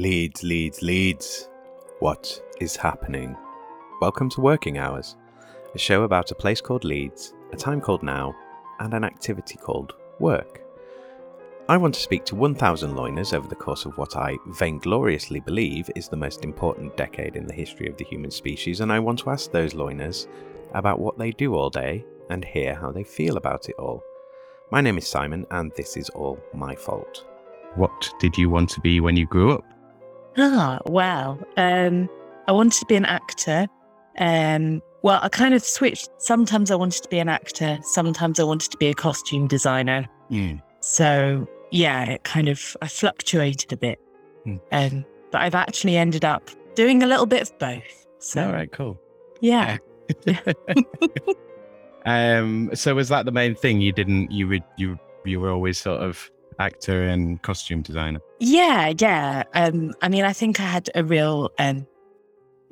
Leeds, Leeds, Leeds. What is happening? Welcome to Working Hours, a show about a place called Leeds, a time called now, and an activity called work. I want to speak to 1,000 loiners over the course of what I vaingloriously believe is the most important decade in the history of the human species, and I want to ask those loiners about what they do all day and hear how they feel about it all. My name is Simon, and this is all my fault. What did you want to be when you grew up? Ah, well, um, I wanted to be an actor. Um, well, I kind of switched. Sometimes I wanted to be an actor. Sometimes I wanted to be a costume designer. Mm. So yeah, it kind of I fluctuated a bit. Hmm. Um, but I've actually ended up doing a little bit of both. So All right, cool. yeah, um, so was that the main thing? You didn't you would you you were always sort of actor and costume designer. yeah, yeah. Um, I mean, I think I had a real um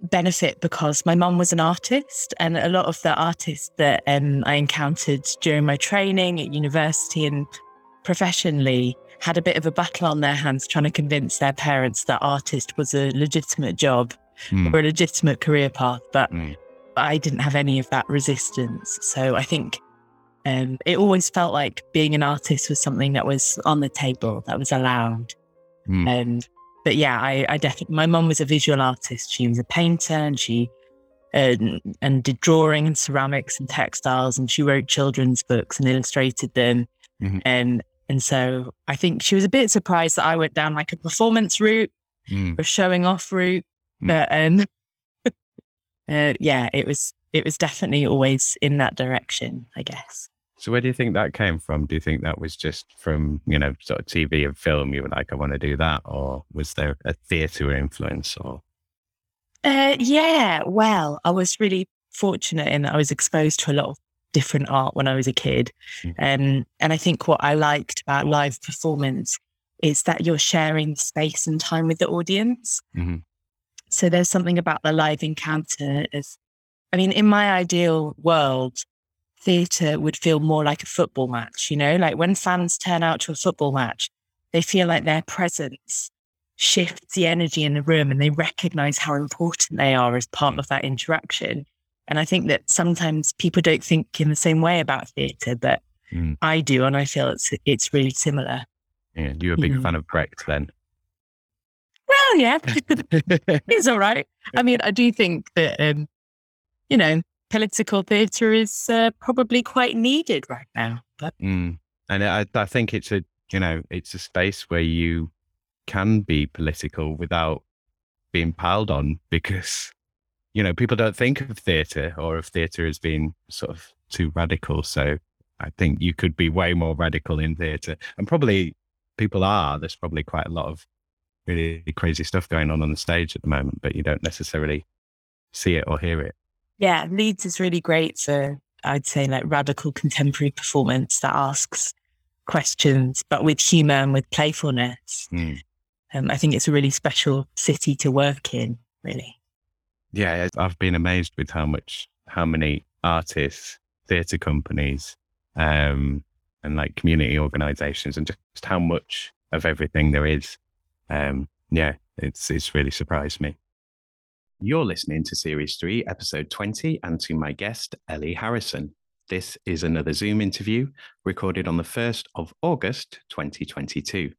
benefit because my mum was an artist, and a lot of the artists that um I encountered during my training at university and professionally had a bit of a battle on their hands trying to convince their parents that artist was a legitimate job Mm. or a legitimate career path, but Mm. I didn't have any of that resistance. So I think um, it always felt like being an artist was something that was on the table, that was allowed. Mm. Um, but yeah, I, I definitely, my mum was a visual artist. She was a painter and she uh, and did drawing and ceramics and textiles, and she wrote children's books and illustrated them. Mhm. And and so I think she was a bit surprised that I went down like a performance route Mm. or showing off route. Mm. But um, uh, yeah, it was it was definitely always in that direction, I guess. So where do you think that came from? Do you think that was just from, you know, sort of TV and film? You were like, I want to do that, or was there a theatre influence? Or Uh, yeah, well, I was really fortunate in that I was exposed to a lot of different art when I was a kid. Mhm. Um, and I think what I liked about live performance is that you're sharing space and time with the audience. Mhm. So there's something about the live encounter as, I mean, in my ideal world, theatre would feel more like a football match, you know, like when fans turn out to a football match, they feel like their presence shifts the energy in the room and they recognize how important they are as part of that interaction. And I think that sometimes people don't think in the same way about theatre, but Mm. I do, and I feel it's it's really similar. yeah, you're a big Mhm. fan of Brecht then. Well, yeah, it's all right. I mean, I do think that um, you know, political theatre is uh, probably quite needed right now. But Mm. And I, I think it's a, you know, it's a space where you can be political without being piled on because, you know, people don't think of theatre or of theatre as being sort of too radical. So I think you could be way more radical in theatre and probably people are. There's probably quite a lot of really crazy stuff going on on the stage at the moment, but you don't necessarily see it or hear it. Yeah, Leeds is really great for I'd say like radical contemporary performance that asks questions, but with humour and with playfulness. Mm. Um, I think it's a really special city to work in. Really. Yeah, I've been amazed with how much, how many artists, theatre companies, um, and like community organisations, and just how much of everything there is. Um, yeah, it's it's really surprised me. You're listening to Series Three, Episode Twenty, and to my guest Ellie Harrison. This is another Zoom interview recorded on the first of August, 2022.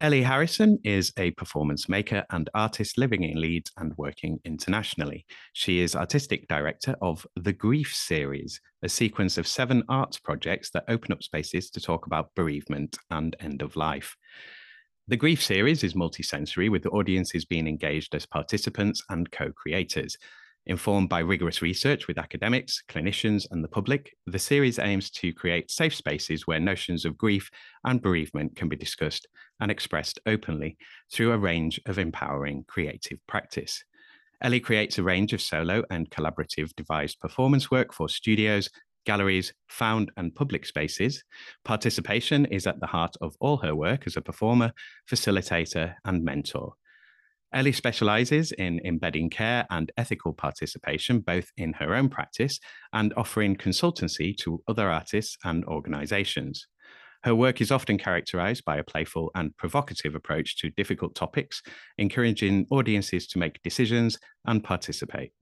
Ellie Harrison is a performance maker and artist living in Leeds and working internationally. She is artistic director of the Grief Series, a sequence of seven arts projects that open up spaces to talk about bereavement and end of life. The Grief Series is multisensory, with the audiences being engaged as participants and co creators. Informed by rigorous research with academics, clinicians, and the public, the series aims to create safe spaces where notions of grief and bereavement can be discussed and expressed openly through a range of empowering creative practice. Ellie creates a range of solo and collaborative devised performance work for studios, galleries, found and public spaces. Participation is at the heart of all her work as a performer, facilitator, and mentor. Ellie specializes in embedding care and ethical participation both in her own practice and offering consultancy to other artists and organizations. Her work is often characterized by a playful and provocative approach to difficult topics, encouraging audiences to make decisions and participate.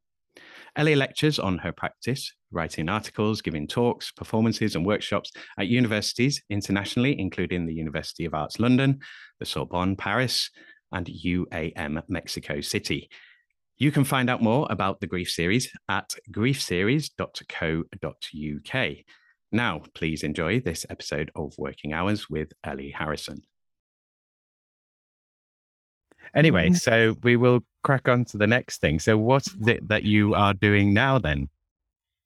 Ellie lectures on her practice, writing articles, giving talks, performances, and workshops at universities internationally, including the University of Arts London, the Sorbonne Paris, and UAM Mexico City. You can find out more about the Grief Series at griefseries.co.uk. Now, please enjoy this episode of Working Hours with Ellie Harrison. Anyway, Mm-hmm. so we will crack on to the next thing. So, what is it that you are doing now then?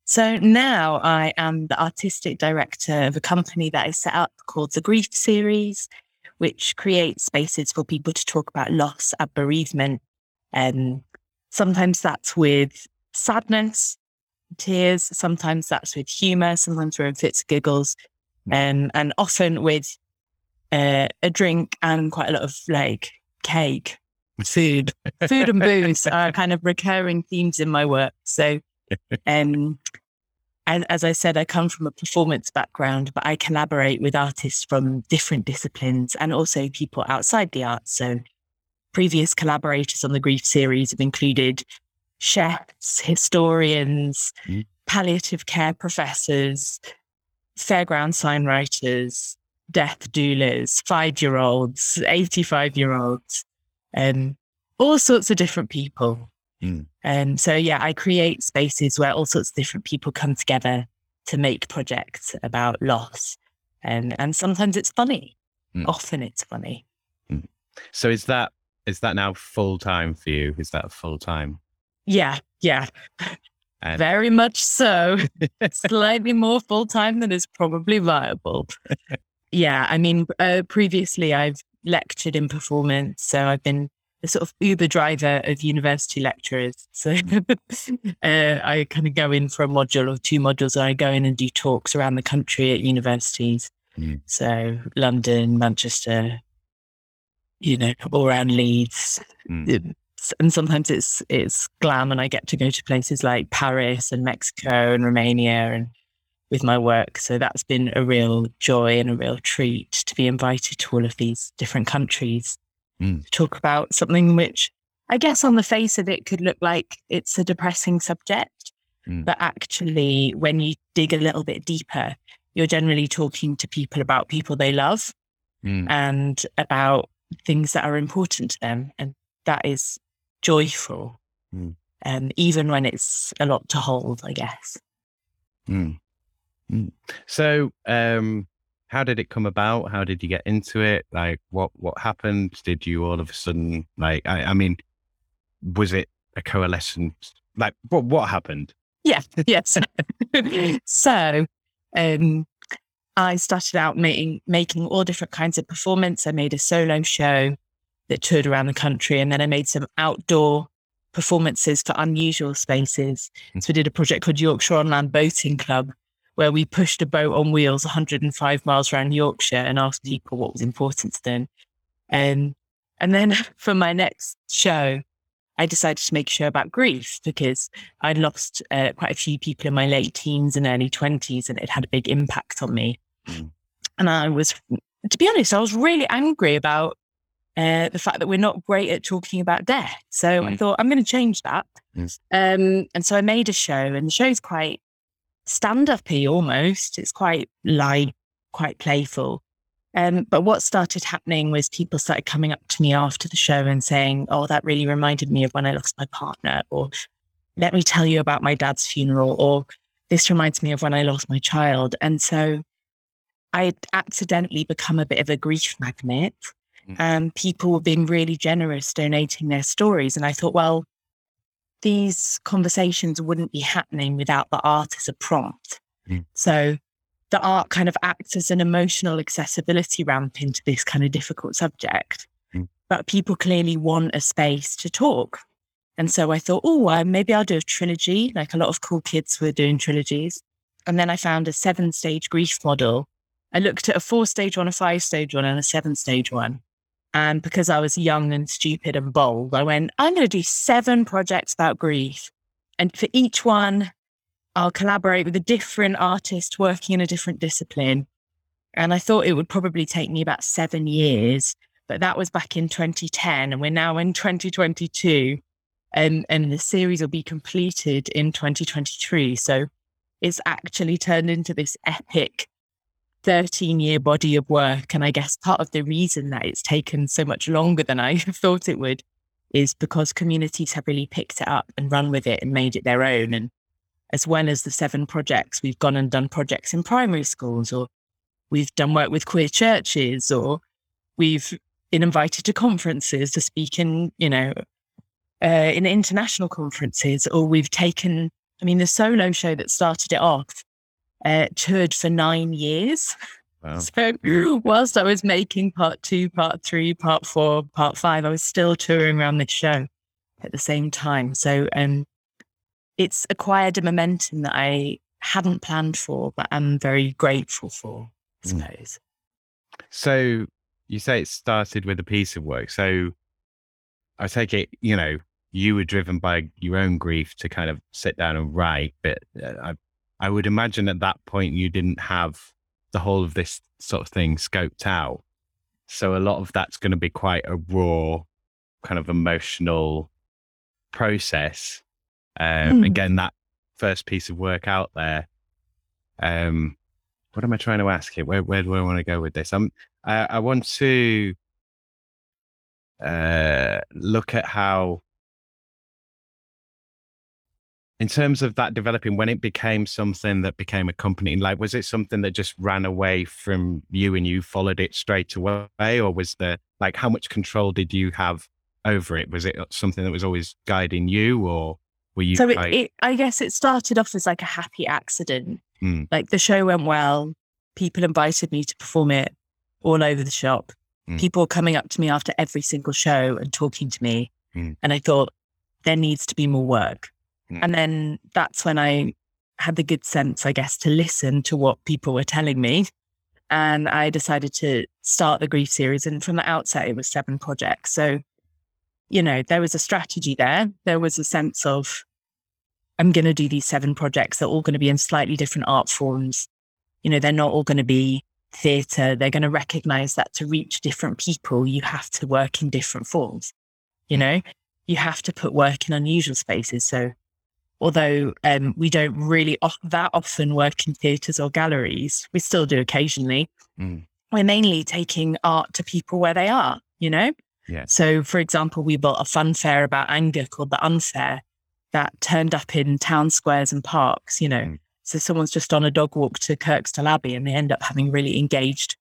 So now I am the artistic director of a company that I set up called the Grief Series, which creates spaces for people to talk about loss and bereavement. And sometimes that's with sadness, tears, sometimes that's with humor, sometimes we're in fits of giggles, um, and often with uh, a drink and quite a lot of like cake, food, food and booze are kind of recurring themes in my work. So, um, and as I said, I come from a performance background, but I collaborate with artists from different disciplines and also people outside the arts. So, previous collaborators on the Grief series have included chefs, historians, Mm. palliative care professors, fairground sign writers, death doulas, five year olds, 85 year olds, um, all sorts of different people. Mm. And so, yeah, I create spaces where all sorts of different people come together to make projects about loss. And, and sometimes it's funny. Mm. Often it's funny. So, is that is that now full time for you? Is that full time? Yeah, yeah, And- very much so. Slightly more full time than is probably viable. yeah, I mean, uh, previously I've lectured in performance, so I've been the sort of Uber driver of university lecturers. So uh, I kind of go in for a module or two modules, and I go in and do talks around the country at universities. Mm. So London, Manchester, you know, all around Leeds, Mm. and sometimes it's it's glam and I get to go to places like Paris and Mexico and Romania and with my work. So that's been a real joy and a real treat to be invited to all of these different countries Mm. talk about something which I guess on the face of it could look like it's a depressing subject. Mm. But actually when you dig a little bit deeper, you're generally talking to people about people they love Mm. and about things that are important to them. And that is joyful. Mm. Um, even when it's a lot to hold, I guess. Mm. Mm. So, um, how did it come about? How did you get into it? Like, what what happened? Did you all of a sudden like? I, I mean, was it a coalescence? Like, what what happened? Yeah, yes. so um, I started out making making all different kinds of performance. I made a solo show that toured around the country, and then I made some outdoor performances for unusual spaces. So we did a project called Yorkshire On Land Boating Club, where we pushed a boat on wheels 105 miles around Yorkshire and asked people what was important to them. Um, and then for my next show, I decided to make a show about grief because I'd lost uh, quite a few people in my late teens and early 20s, and it had a big impact on me. Mm. And I was, to be honest, I was really angry about uh, the fact that we're not great at talking about death. So I Mm. thought, I'm going to change that. Mm. Um, and so I made a show, and the show's quite stand up almost. It's quite light, quite playful. Um, but what started happening was people started coming up to me after the show and saying, Oh, that really reminded me of when I lost my partner, or let me tell you about my dad's funeral, or this reminds me of when I lost my child. And so I had accidentally become a bit of a grief magnet. Mm. And people were being really generous, donating their stories. And I thought, well, these conversations wouldn't be happening without the art as a prompt. Mm. So the art kind of acts as an emotional accessibility ramp into this kind of difficult subject. Mm. But people clearly want a space to talk. And so I thought, oh, uh, maybe I'll do a trilogy. Like a lot of cool kids were doing trilogies. And then I found a seven stage grief model. I looked at a four stage one, a five stage one, and a seven stage one. And because I was young and stupid and bold, I went, I'm going to do seven projects about grief. And for each one, I'll collaborate with a different artist working in a different discipline. And I thought it would probably take me about seven years, but that was back in 2010. And we're now in 2022. And, and the series will be completed in 2023. So it's actually turned into this epic 13 year body of work. And I guess part of the reason that it's taken so much longer than I thought it would is because communities have really picked it up and run with it and made it their own. And as well as the seven projects, we've gone and done projects in primary schools or we've done work with queer churches or we've been invited to conferences to speak in, you know, uh, in international conferences, or we've taken, I mean, the solo show that started it off uh, toured for nine years. Wow. So whilst I was making part two, part three, part four, part five, I was still touring around this show at the same time. So um, it's acquired a momentum that I hadn't planned for, but I'm very grateful for. I hmm. suppose. So you say it started with a piece of work. So I take it, you know, you were driven by your own grief to kind of sit down and write, but uh, I, I would imagine at that point you didn't have the whole of this sort of thing scoped out. So a lot of that's going to be quite a raw, kind of emotional process. Um, mm. Again, that first piece of work out there. Um, what am I trying to ask here? Where, where do I want to go with this? I'm, I, I want to uh, look at how, in terms of that developing, when it became something that became a company, like, was it something that just ran away from you and you followed it straight away? Or was there, like, how much control did you have over it? Was it something that was always guiding you or were you? So it, it, I guess it started off as like a happy accident Mm. Like the show went well. People invited me to perform it all over the shop. Mm. People coming up to me after every single show and talking to me. Mm. And I thought, there needs to be more work. Mm. And then that's when I had the good sense, I guess, to listen to what people were telling me. And I decided to start the grief series. And from the outset, it was seven projects. So, you know, there was a strategy there. There was a sense of I'm going to do these seven projects. They're all going to be in slightly different art forms. You know, they're not all going to be theatre. They're going to recognize that to reach different people, you have to work in different forms. You know, you have to put work in unusual spaces. So, although um, we don't really that often work in theatres or galleries, we still do occasionally. Mm. We're mainly taking art to people where they are, you know? Yeah. So, for example, we built a fun fair about anger called The Unfair, that turned up in town squares and parks, you know. Mm. So someone's just on a dog walk to Kirkstall Abbey and they end up having really engaged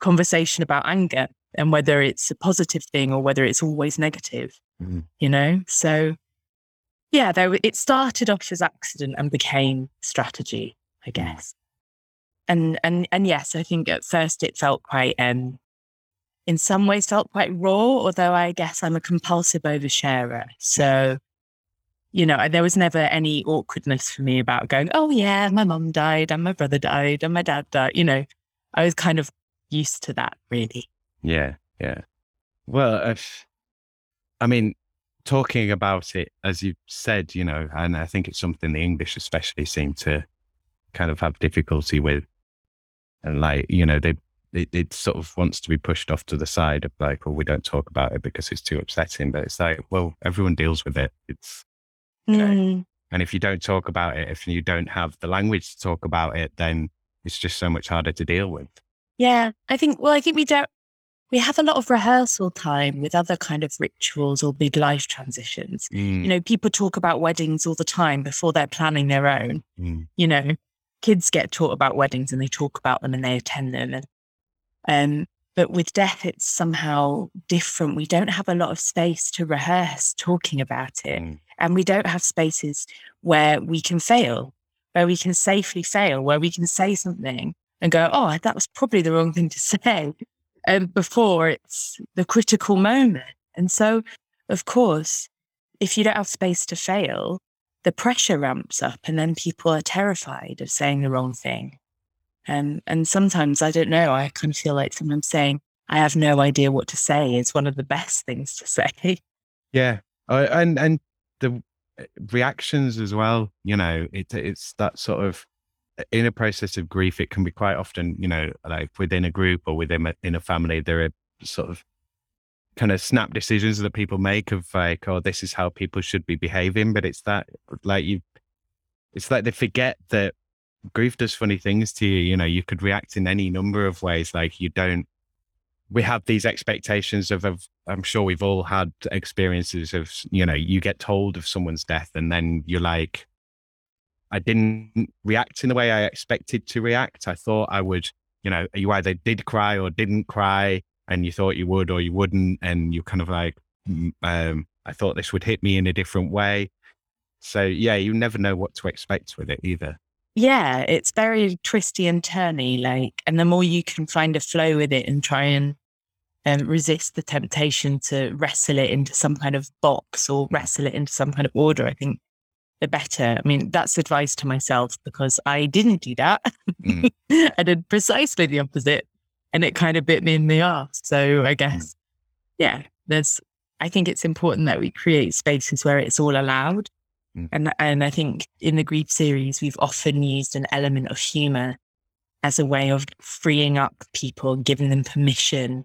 conversation about anger and whether it's a positive thing or whether it's always negative, mm. you know? So yeah, there, it started off as accident and became strategy, I mm. guess. And, and, and yes, I think at first it felt quite, um, in some ways felt quite raw, although I guess I'm a compulsive oversharer. So you know, there was never any awkwardness for me about going, oh, yeah, my mum died and my brother died and my dad died. You know, I was kind of used to that, really. Yeah. Yeah. Well, if, I mean, talking about it, as you said, you know, and I think it's something the English especially seem to kind of have difficulty with. And like, you know, they, it, it, sort of wants to be pushed off to the side of like, well, we don't talk about it because it's too upsetting. But it's like, well, everyone deals with it. It's Mm. And if you don't talk about it, if you don't have the language to talk about it, then it's just so much harder to deal with. Yeah. I think, well, I think we don't, we have a lot of rehearsal time with other kind of rituals or big life transitions. Mm. You know, people talk about weddings all the time before they're planning their own. Mm. You know, kids get taught about weddings and they talk about them and they attend them. And, um, but with death, it's somehow different. We don't have a lot of space to rehearse talking about it. Mm. And we don't have spaces where we can fail, where we can safely fail, where we can say something and go, oh, that was probably the wrong thing to say um, before it's the critical moment. And so, of course, if you don't have space to fail, the pressure ramps up and then people are terrified of saying the wrong thing. Um, and sometimes I don't know. I kind of feel like sometimes saying I have no idea what to say is one of the best things to say. Yeah, uh, and and the reactions as well. You know, it, it's that sort of in a process of grief, it can be quite often, you know, like within a group or within a, in a family, there are sort of kind of snap decisions that people make of like, oh, this is how people should be behaving. But it's that like you, it's like they forget that grief does funny things to you. You know, you could react in any number of ways. Like you don't, we have these expectations of, of, I'm sure we've all had experiences of, you know, you get told of someone's death and then you're like, I didn't react in the way I expected to react. I thought I would, you know, you either did cry or didn't cry and you thought you would or you wouldn't. And you kind of like, um, I thought this would hit me in a different way. So yeah, you never know what to expect with it either. Yeah, it's very twisty and turny, like, and the more you can find a flow with it and try and um, resist the temptation to wrestle it into some kind of box or wrestle it into some kind of order, I think the better. I mean, that's advice to myself because I didn't do that. Mm. I did precisely the opposite and it kind of bit me in the ass. So I mm. guess, yeah, there's, I think it's important that we create spaces where it's all allowed Mm. And, and I think in the grief series, we've often used an element of humor as a way of freeing up people, giving them permission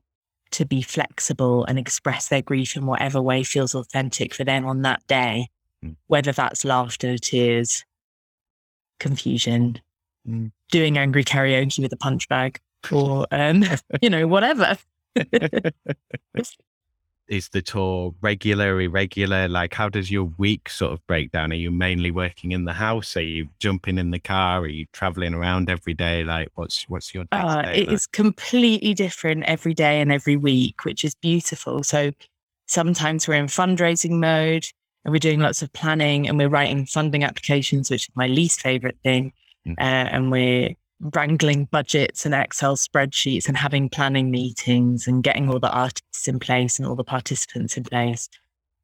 to be flexible and express their grief in whatever way feels authentic for them on that day, mm. whether that's laughter, tears, confusion, mm. doing angry karaoke with a punch bag, or, um, you know, whatever. is the tour regular, irregular? Like, how does your week sort of break down? Are you mainly working in the house? Are you jumping in the car? Are you traveling around every day? Like, what's what's your? Uh, it is completely different every day and every week, which is beautiful. So sometimes we're in fundraising mode and we're doing lots of planning and we're writing funding applications, which is my least favorite thing. Mm. Uh, and we're wrangling budgets and Excel spreadsheets and having planning meetings and getting all the artists in place and all the participants in place.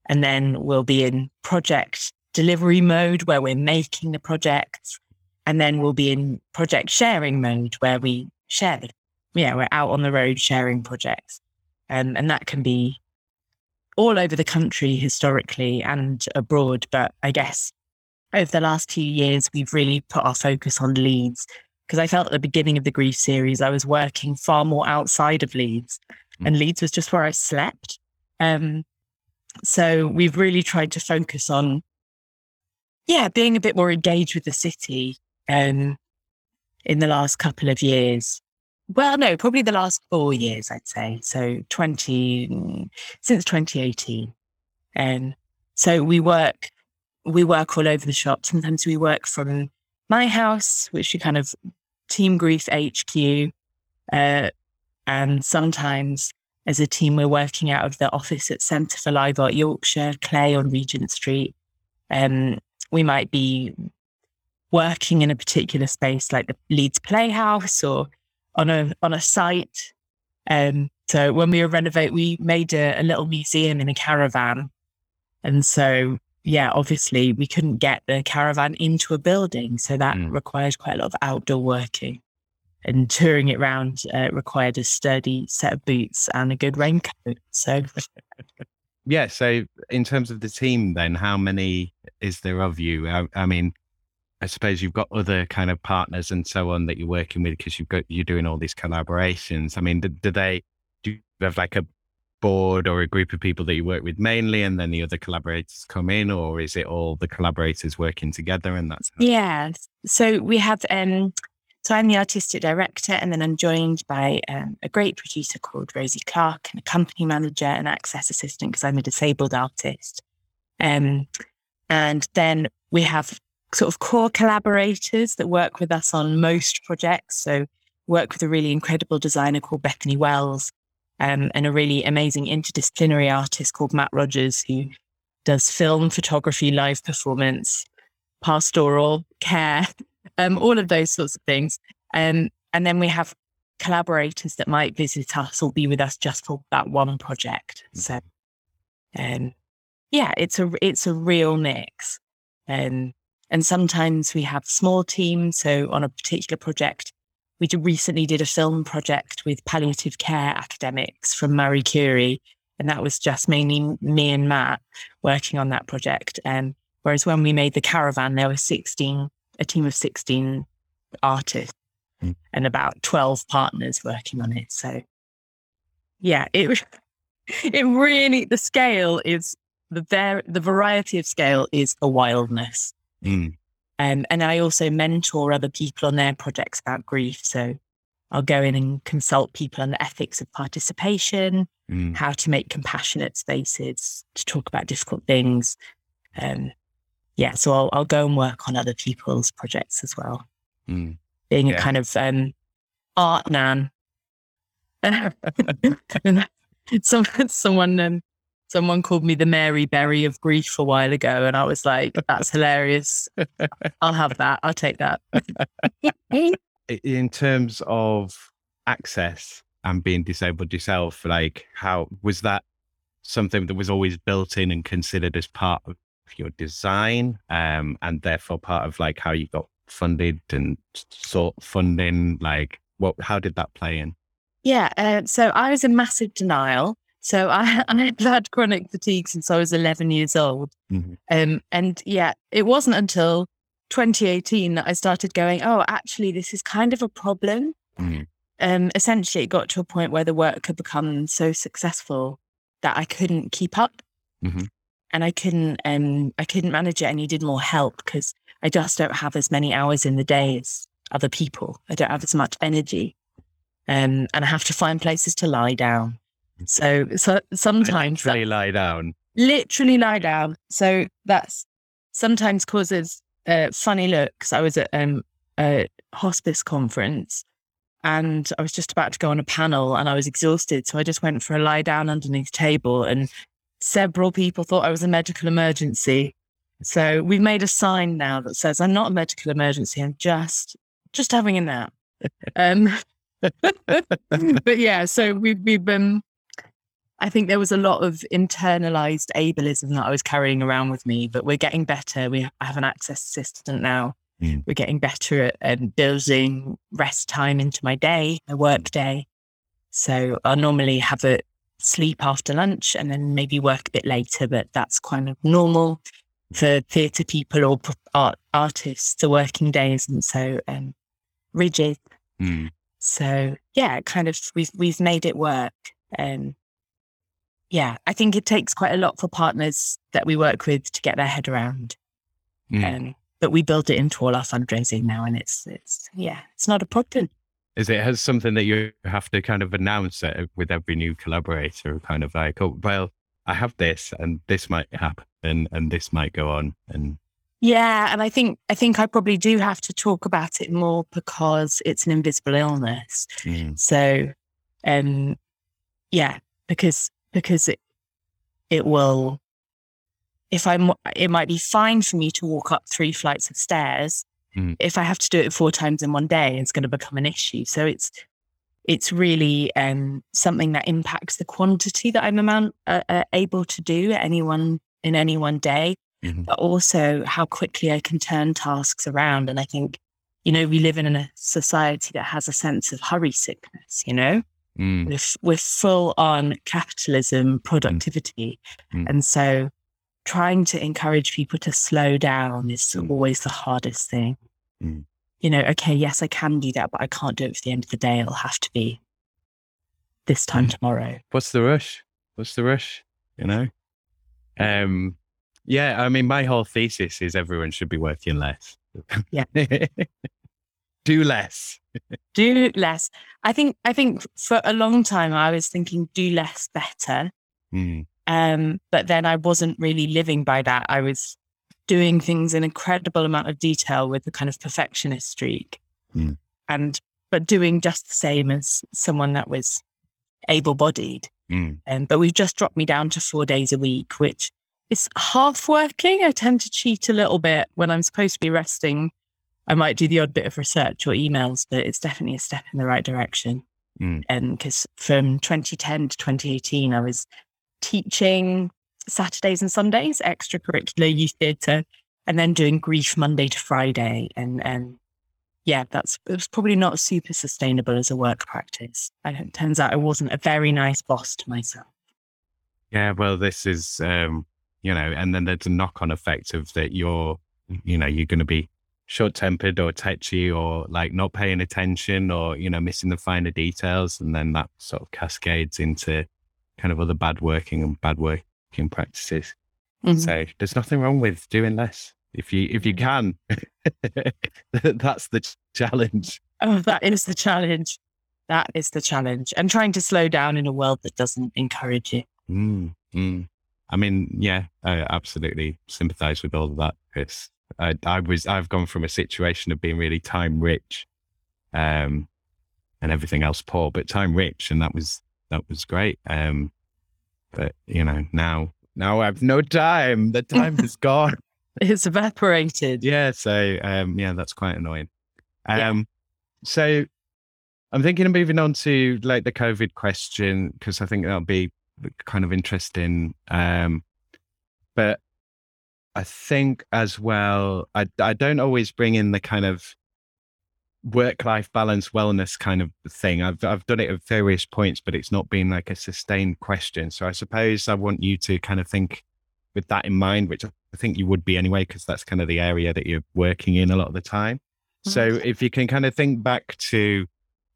And then we'll be in project delivery mode where we're making the projects. And then we'll be in project sharing mode where we share the, yeah, we're out on the road sharing projects. Um, and that can be all over the country historically and abroad. But I guess over the last few years, we've really put our focus on Leeds because I felt at the beginning of the grief series, I was working far more outside of Leeds, mm. and Leeds was just where I slept. Um, so we've really tried to focus on, yeah, being a bit more engaged with the city um, in the last couple of years. Well, no, probably the last four years, I'd say. So 20, since 2018. And um, so we work, we work all over the shop. Sometimes we work from my house, which we kind of Team Grief HQ. Uh, and sometimes as a team, we're working out of the office at Centre for Live Art Yorkshire, Clay on Regent Street. Um, we might be working in a particular space like the Leeds Playhouse or on a on a site. Um, so when we were renovate, we made a, a little museum in a caravan. And so yeah, obviously we couldn't get the caravan into a building. So that mm. required quite a lot of outdoor working. And touring it around uh, required a sturdy set of boots and a good raincoat. So, yeah. So, in terms of the team, then, how many is there of you? I, I mean, I suppose you've got other kind of partners and so on that you're working with because you've got you're doing all these collaborations. I mean, do, do they do you have like a board or a group of people that you work with mainly and then the other collaborators come in or is it all the collaborators working together and that's yeah so we have um so i'm the artistic director and then i'm joined by um, a great producer called rosie clark and a company manager and access assistant because i'm a disabled artist um and then we have sort of core collaborators that work with us on most projects so work with a really incredible designer called bethany wells um, and a really amazing interdisciplinary artist called Matt Rogers, who does film, photography, live performance, pastoral care, um, all of those sorts of things. Um, and then we have collaborators that might visit us or be with us just for that one project. Mm. So, um, yeah, it's a it's a real mix. Um, and sometimes we have small teams. So on a particular project, we recently did a film project with palliative care academics from Marie Curie, and that was just mainly me and Matt working on that project. And um, whereas when we made the caravan, there were 16, a team of 16 artists Mm. and about 12 partners working on it. So yeah, it was. it really the scale is the ver- the variety of scale is a wildness. Mm. Um, and I also mentor other people on their projects about grief. So I'll go in and consult people on the ethics of participation, Mm. how to make compassionate spaces to talk about difficult things. Um, yeah, so I'll, I'll go and work on other people's projects as well, Mm. being Yeah. a kind of um, art nan. Some, someone um, someone called me the Mary Berry of grief a while ago, and I was like, "That's hilarious. I'll have that. I'll take that." In terms of access and being disabled yourself, like how was that something that was always built in and considered as part of your design, um, and therefore part of like how you got funded and sought funding? Like, what? How did that play in? Yeah. Uh, so I was in massive denial. So I, I've had chronic fatigue since I was 11 years old. Mhm. Um, and yeah, it wasn't until 2018 that I started going, oh, actually, this is kind of a problem. Mm. Um, essentially, it got to a point where the work had become so successful that I couldn't keep up. Mhm. And I couldn't, um, I couldn't manage it. I needed more help because I just don't have as many hours in the day as other people. I don't have as much energy um, and I have to find places to lie down. So, so sometimes that Literally lie down. literally lie down. So that's sometimes causes uh, funny looks. I was at um, a hospice conference and I was just about to go on a panel and I was exhausted. So I just went for a lie down underneath the table and several people thought I was a medical emergency. So we've made a sign now that says I'm not a medical emergency. I'm just just having a nap. Um, but yeah, so we've we've been. I think there was a lot of internalized ableism that I was carrying around with me, but we're getting better. We have an access assistant now. Mm. We're getting better at um, building rest time into my day, my work day. So I'll normally have a sleep after lunch and then maybe work a bit later, but that's kind of normal for theatre people or art artists. The working day isn't so um, rigid. Mm. So yeah, kind of we've we've made it work. Um, yeah, I think it takes quite a lot for partners that we work with to get their head around. Mm. Um, but we build it into all our fundraising now, and it's it's yeah, it's not a problem. Is it has something that you have to kind of announce it with every new collaborator, kind of like, oh, well, I have this, and this might happen, and and this might go on, and Yeah, and I think I think I probably do have to talk about it more because it's an invisible illness. Mm. So, um, yeah, because because it it will. If I'm, it might be fine for me to walk up three flights of stairs. Mm. If I have to do it four times in one day, it's going to become an issue. So it's it's really um, something that impacts the quantity that I'm amount, uh, uh, able to do at any one in any one day Mhm. but also how quickly I can turn tasks around. And I think, you know, we live in a society that has a sense of hurry sickness, you know, Mm. we're, we're full on capitalism, productivity. Mm. And so trying to encourage people to slow down is Mm. always the hardest thing. Mm. You know, okay, yes, I can do that, but I can't do it for the end of the day. It'll have to be this time Mm. tomorrow. what's the rush? What's the rush? You know? Um, yeah, I mean, my whole thesis is everyone should be working less. Yeah. Do less. Do less. I think I think for a long time I was thinking do less better. Mm. Um, but then I wasn't really living by that. I was doing things in incredible amount of detail with the kind of perfectionist streak. Mm. And but doing just the same as someone that was able bodied. Mm. Um, but we've just dropped me down to four days a week, which is half working. I tend to cheat a little bit when I'm supposed to be resting. I might do the odd bit of research or emails, but it's definitely a step in the right direction. Mm. And because from 2010 to 2018, I was teaching Saturdays and Sundays, extracurricular youth theatre, and then doing grief Monday to Friday. And and yeah, that's it was probably not super sustainable as a work practice. And it turns out I wasn't a very nice boss to myself. Yeah, well, this is, um, you know, and then there's a knock on effect of that you're, you know, you're going to be short tempered or touchy or like not paying attention or, you know, missing the finer details. And then that sort of cascades into kind of other bad working and bad working practices. Mm-hmm. So there's nothing wrong with doing less. If you if you can, that's the challenge. Oh, that is the challenge. That is the challenge. And trying to slow down in a world that doesn't encourage it. Mm, mm. I mean, yeah, I absolutely sympathize with all of that, Chris. I, I was, I've gone from a situation of being really time rich, um, and everything else poor, but time rich, and that was that was great. Um, but you know, now now I have no time. The time is gone. It's evaporated. Yeah. So um, yeah, that's quite annoying. Um, yeah. so I'm thinking of moving on to like the COVID question because I think that'll be kind of interesting. Um, but I think as well, I I don't always bring in the kind of work life balance wellness kind of thing. I've I've done it at various points, but it's not been like a sustained question. So I suppose I want you to kind of think with that in mind, which I think you would be anyway, because that's kind of the area that you're working in a lot of the time. So mm-hmm. if you can kind of think back to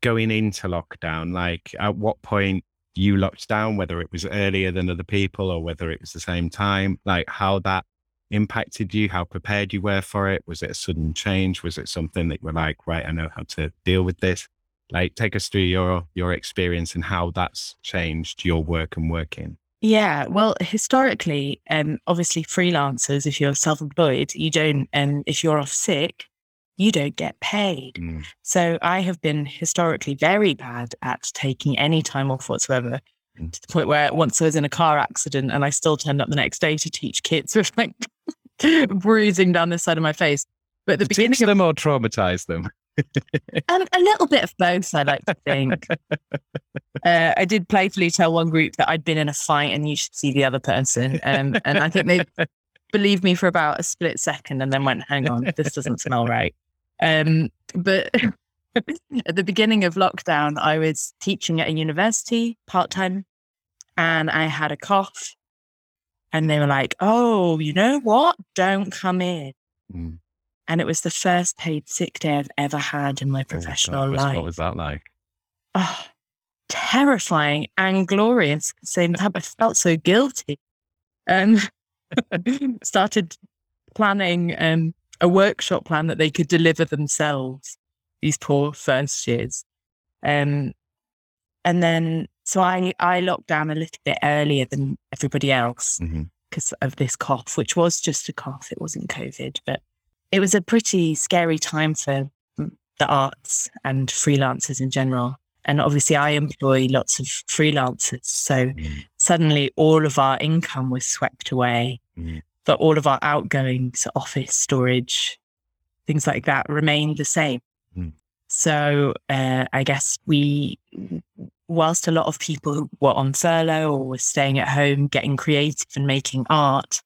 going into lockdown, like at what point you locked down, whether it was earlier than other people or whether it was the same time, like how that impacted you, how prepared you were for it. Was it a sudden change? Was it something that you were like, right, I know how to deal with this? Like take us through your your experience and how that's changed your work and working. Yeah, well, historically, um, obviously freelancers, if you're self-employed, you don't, um, if you're off sick, you don't get paid. Mm. So I have been historically very bad at taking any time off whatsoever mm. to the point where once I was in a car accident and I still turned up the next day to teach kids with like bruising down the side of my face. But the beginning teach them or traumatize them. um, a little bit of both, I like to think. uh, I did playfully tell one group that I'd been in a fight and you should see the other person. Um, and I think they believed me for about a split second and then went, hang on, this doesn't smell right. Um, but at the beginning of lockdown, I was teaching at a university part time and I had a cough. And they were like, oh, you know what? Don't come in. Mm. And it was the first paid sick day I've ever had in my oh, professional oh, life. What was that like? Oh, terrifying and glorious at the same time. I felt so guilty. And started planning um, a workshop plan that they could deliver themselves, these poor first years. Um, and then, so I, I locked down a little bit earlier than everybody else because mm-hmm. of this cough, which was just a cough. It wasn't COVID, but it was a pretty scary time for the arts and freelancers in general. And obviously, I employ lots of freelancers. So mm. suddenly, all of our income was swept away. Mm but all of our outgoings, office storage, things like that remained the same. Mm. So uh, I guess we, whilst a lot of people were on furlough or were staying at home, getting creative and making art,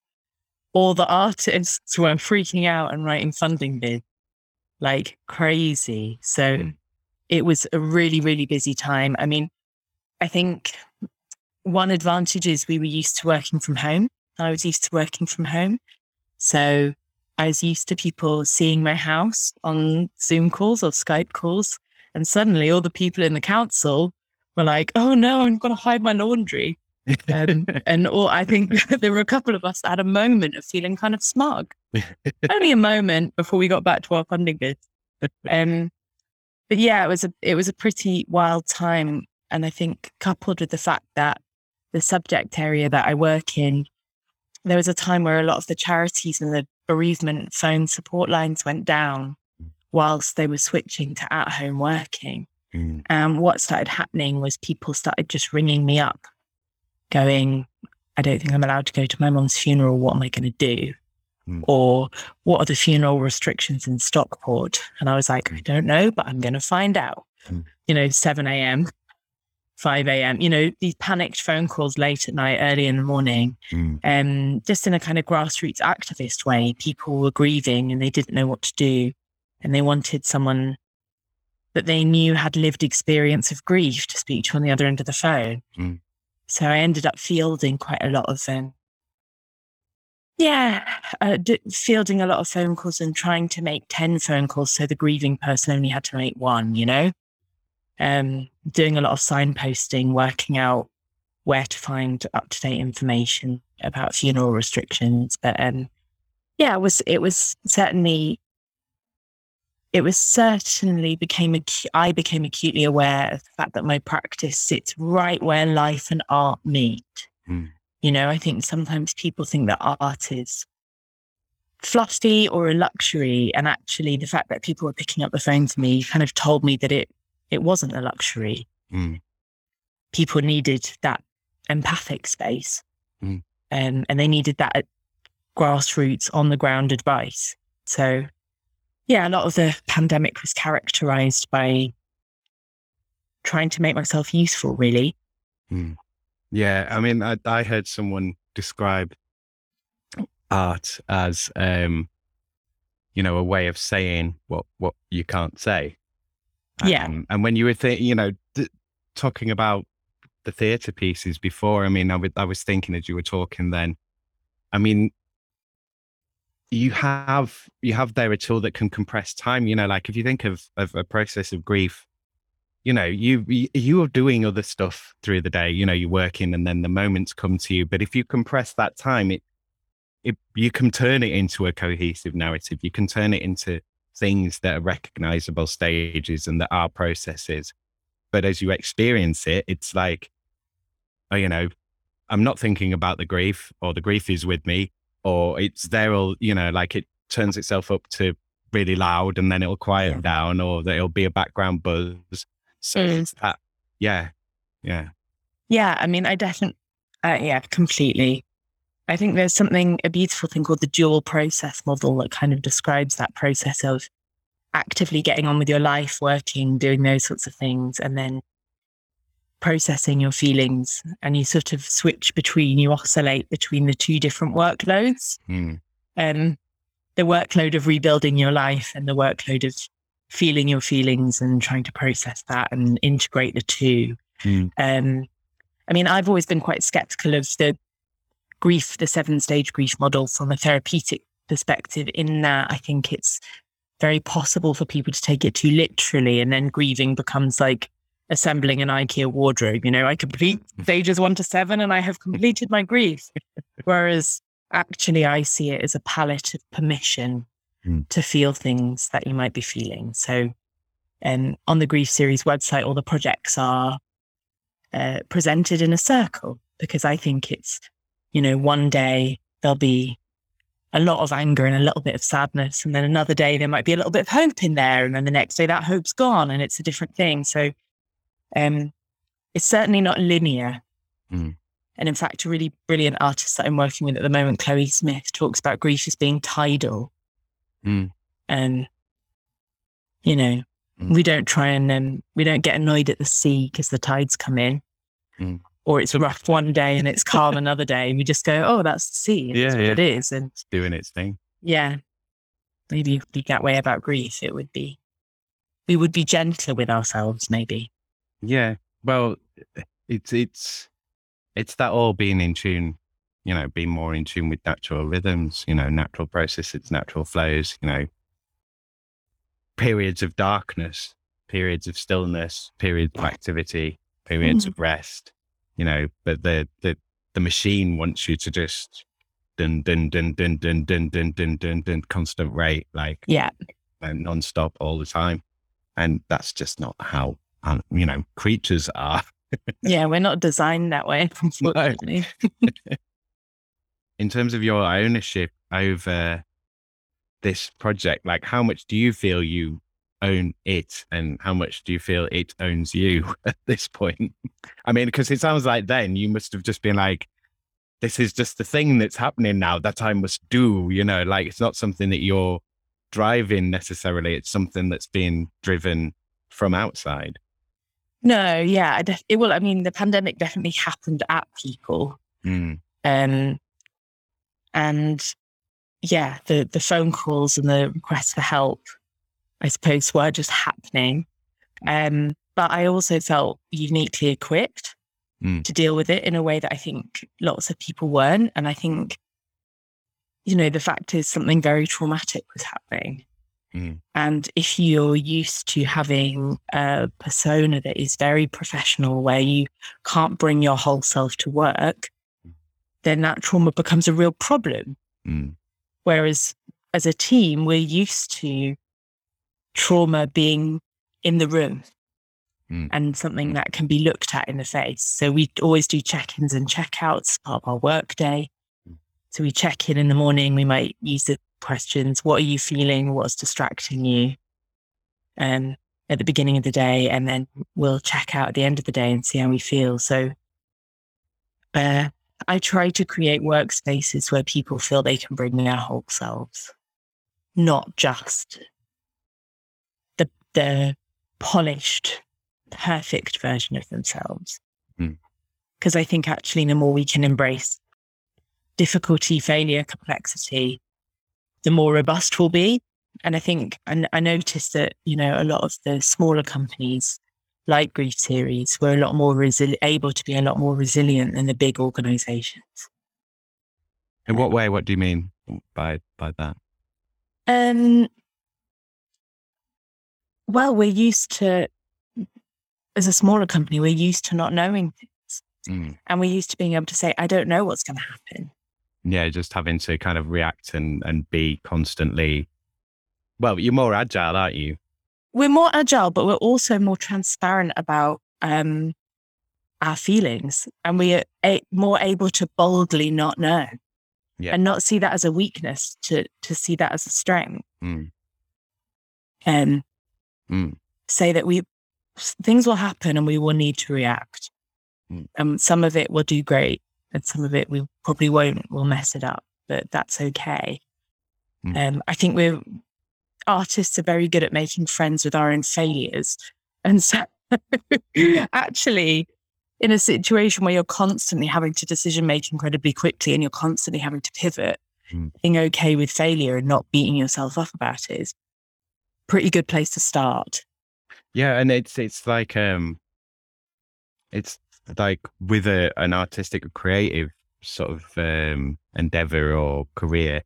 all the artists were freaking out and writing funding bids like crazy. So mm. it was a really, really busy time. I mean, I think one advantage is we were used to working from home. I was used to working from home. So I was used to people seeing my house on Zoom calls or Skype calls. And suddenly all the people in the council were like, oh no, I'm going to hide my laundry. um, and or I think there were a couple of us that had a moment of feeling kind of smug. Only a moment before we got back to our funding bid. Um, but yeah, it was a it was a pretty wild time, and I think coupled with the fact that the subject area that I work in there was a time where a lot of the charities and the bereavement phone support lines went down whilst they were switching to at home working. Mm. And what started happening was people started just ringing me up, going, I don't think I'm allowed to go to my mom's funeral. What am I going to do? Mm. Or what are the funeral restrictions in Stockport? And I was like, I don't know, but I'm going to find out. Mm. You know, 7 a.m. 5 a.m. You know, these panicked phone calls late at night, early in the morning, mm. um, just in a kind of grassroots activist way. People were grieving and they didn't know what to do. And they wanted someone that they knew had lived experience of grief to speak to on the other end of the phone. Mm. So I ended up fielding quite a lot of um, Yeah, uh, d- fielding a lot of phone calls and trying to make 10 phone calls so the grieving person only had to make one, you know? Um, doing a lot of signposting, working out where to find up to date information about funeral restrictions. But um, yeah, it was it was certainly it was certainly became acu- I became acutely aware of the fact that my practice sits right where life and art meet. Mm. You know, I think sometimes people think that art is fluffy or a luxury, and actually, the fact that people were picking up the phone to me kind of told me that it it wasn't a luxury. Mm. People needed that empathic space, Mm. um, and they needed that grassroots, on the ground advice. So, yeah, a lot of the pandemic was characterized by trying to make myself useful, really. Mm. Yeah, I mean, I, I heard someone describe art as, um, you know, a way of saying what what you can't say. Yeah. Um, and when you were, th- you know, th- talking about the theatre pieces before, I mean, I wa- I was thinking as you were talking then, I mean, you have you have there a tool that can compress time. You know, like if you think of of a process of grief, you know, you you- are doing other stuff through the day. You know, you're working, and then the moments come to you. But if you compress that time, it it you can turn it into a cohesive narrative. You can turn it into things that are recognizable stages and that are processes. But as you experience it, it's like, oh, you know, I'm not thinking about the grief, or the grief is with me, or it's there all, you know, like it turns itself up to really loud and then it'll quiet Yeah. down, or there'll be a background buzz. So Mm. it's that, yeah, yeah. Yeah, I mean, I definitely, uh, yeah, completely. I think there's something, a beautiful thing called the dual process model that kind of describes that process of actively getting on with your life, working, doing those sorts of things, and then processing your feelings. And you sort of switch between, you oscillate between the two different workloads. Mm, Um, the workload of rebuilding your life and the workload of feeling your feelings and trying to process that and integrate the two. mm, Um, I mean, I've always been quite skeptical of the grief, the seven stage grief model from a therapeutic perspective, in that I think it's very possible for people to take it too literally and then grieving becomes like assembling an IKEA wardrobe. You know, I complete stages one to seven and I have completed my grief. Whereas actually, I see it as a palette of permission Mm. to feel things that you might be feeling. So, um, on the Grief Series website, all the projects are uh, presented in a circle because I think it's, you know, one day there'll be a lot of anger and a little bit of sadness. And then another day there might be a little bit of hope in there. And then the next day that hope's gone and it's a different thing. So um, it's certainly not linear. Mm. And in fact, a really brilliant artist that I'm working with at the moment, Chloe Smith, talks about grief as being tidal. Mm. And, you know, Mm. we don't try and um, we don't get annoyed at the sea because the tides come in. Mm. Or it's rough one day and it's calm another day. We just go, oh, that's the sea. and That's Yeah, what yeah. it is. And it's doing its thing. yeah, maybe if we that way about grief, it would be, we would be gentler with ourselves, maybe. Yeah. Well, it's it's it's that all being in tune, you know, being more in tune with natural rhythms, you know, natural processes, natural flows, you know, periods of darkness, periods of stillness, periods of activity, periods of rest, you know, but the the the machine wants you to just dun dun dun dun dun dun dun dun dun dun constant rate, like Yeah. and nonstop all the time. And that's just not how, um, you know, creatures are. Yeah. We're not designed that way, unfortunately. In terms of your ownership over this project, like how much do you feel you own it and how much do you feel it owns you at this point? I mean, because it sounds like then you must have just been like, this is just the thing that's happening now that I must do, you know, like it's not something that you're driving necessarily. It's something that's being driven from outside. No, yeah. I def- it, will. I mean, the pandemic definitely happened at people. Mm, Um, and yeah, the, the phone calls and the requests for help, I suppose, were just happening. Um, but I also felt uniquely equipped Mm. to deal with it in a way that I think lots of people weren't. And I think you know, the fact is something very traumatic was happening. Mm. And if you're used to having a persona that is very professional, where you can't bring your whole self to work, then that trauma becomes a real problem. Mm. Whereas as a team, we're used to trauma being in the room Mm. and something that can be looked at in the face. So we always do check ins and check outs part of our work day. Mm. So we check in in the morning. We might use the questions What are you feeling? What's distracting you? Um, at the beginning of the day. And then we'll check out at the end of the day and see how we feel. So uh, I try to create workspaces where people feel they can bring their whole selves, not just the the polished, perfect version of themselves. Hmm. Because I think actually, the more we can embrace difficulty, failure, complexity, the more robust we'll be. And I think I, I noticed that you know a lot of the smaller companies like Grief Series were a lot more resi- able to be a lot more resilient than the big organizations. In what way? What do you mean by by that? Um, well, we're used to, as a smaller company, we're used to not knowing things. Mm. And we're used to being able to say, I don't know what's going to happen. Yeah, just having to kind of react and and be constantly. Well, you're more agile, aren't you? We're more agile, but we're also more transparent about um, our feelings. And we are a- more able to boldly not know Yeah. and not see that as a weakness, to, to see that as a strength. Mm. And Mm. say that we things will happen and we will need to react. Mm. Um, some of it will do great, and some of it we probably won't. We'll mess it up, but that's okay. Mm. Um, I think we're artists are very good at making friends with our own failures, and so actually. In a situation where you're constantly having to decision make incredibly quickly and you're constantly having to pivot, Mm. being okay with failure and not beating yourself up about it is pretty good place to start. Yeah, and it's it's like um, it's like with a an artistic or creative sort of um endeavor or career,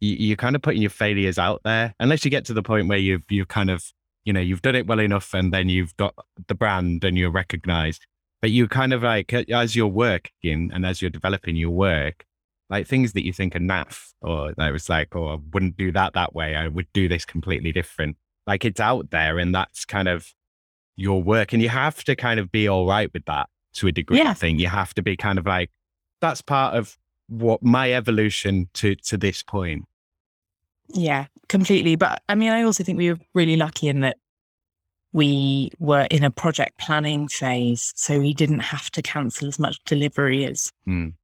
you, you're kind of putting your failures out there, unless you get to the point where you've you've kind of you know you've done it well enough, and then you've got the brand and you're recognized. But you kind of like as you're working and as you're developing your work, like things that you think are naff, or that was like, oh, I wouldn't do that that way. I would do this completely different like it's out there and that's kind of your work and you have to kind of be all right with that to a degree Yeah. i think you have to be kind of like that's part of what my evolution to to this point Yeah, completely. But I mean, I also think we were really lucky in that we were in a project planning phase, so we didn't have to cancel as much delivery as Mm.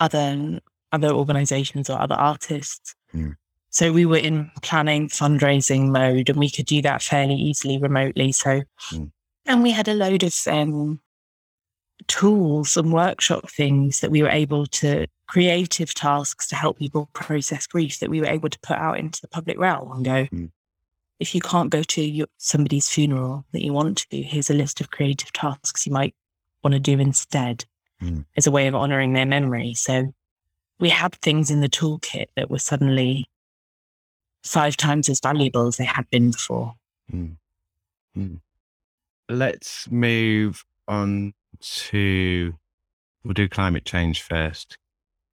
other other organizations or other artists. Mm. So we were in planning, fundraising mode, and we could do that fairly easily remotely. So, Mm. and we had a load of um, tools and workshop things that we were able to creative tasks to help people process grief that we were able to put out into the public realm and go Mm. if you can't go to your, somebody's funeral that you want to here's a list of creative tasks you might want to do instead Mm. as a way of honoring their memory so we had things in the toolkit that were suddenly five times as valuable as they had been before. Mm. Mm. let's move on to we'll do climate change first.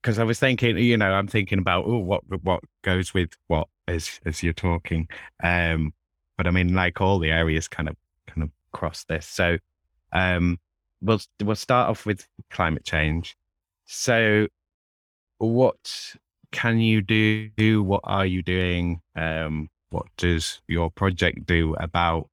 Because i was thinking you know i'm thinking about oh what what goes with what as as you're talking. Um but i mean like all the areas kind of kind of cross this. So um we'll we'll start off with climate change. So what can you do do what are you doing? Um what does your project do about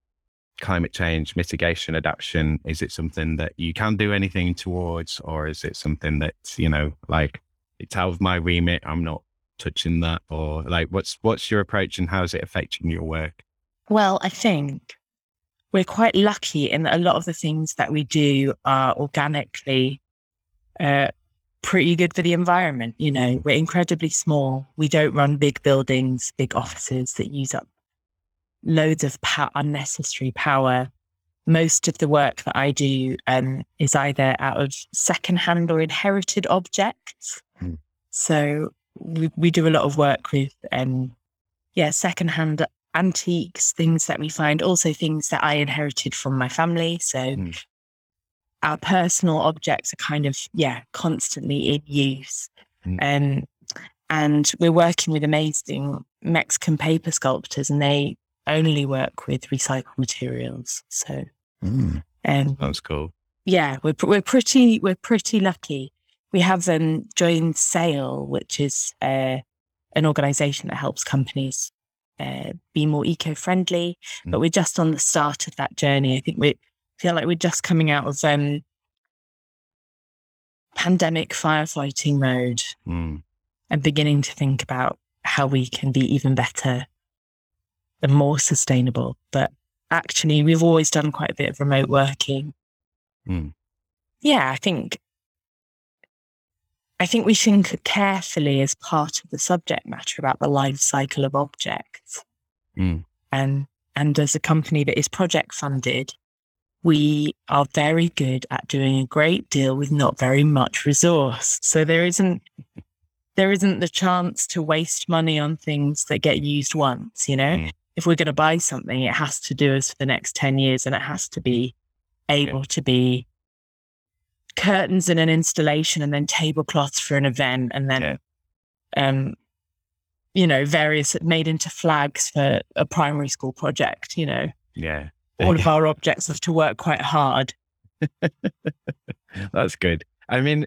climate change mitigation adaptation? Is it something that you can do anything towards or is it something that you know like it's out of my remit i'm not touching that? Or like what's what's your approach and how is it affecting your work? Well, I think we're quite lucky in that a lot of the things that we do are organically uh, pretty good for the environment. You know, we're incredibly small. We don't run big buildings, big offices that use up loads of pow- unnecessary power. Most of the work that I do um, is either out of secondhand or inherited objects. Hmm. So we, we do a lot of work with, um, yeah, secondhand antiques, things that we find, also things that I inherited from my family. So Mm. Our personal objects are kind of, yeah, constantly in use. Mm. Um, and we're working with amazing Mexican paper sculptors, and they only work with recycled materials. So, um, That's cool. yeah, we're we're pretty we're pretty lucky. We have um, joined Sale, which is uh, an organisation that helps companies uh, be more eco-friendly. But Mm. we're just on the start of that journey. I think we feel like we're just coming out of um, pandemic firefighting mode Mm. and beginning to think about how we can be even better and more sustainable. But actually, we've always done quite a bit of remote working. Mm. Yeah, I think. I think we think carefully as part of the subject matter about the life cycle of objects. Mm. And and as a company that is project funded, we are very good at doing a great deal with not very much resource. So there isn't there isn't the chance to waste money on things that get used once, you know? Mm. If we're going to buy something, it has to do us for the next 10 years and it has to be able to be curtains in an installation and then tablecloths for an event and then Yeah. um you know various made into flags for a primary school project you know Yeah. All of our objects have to work quite hard. That's good. I mean,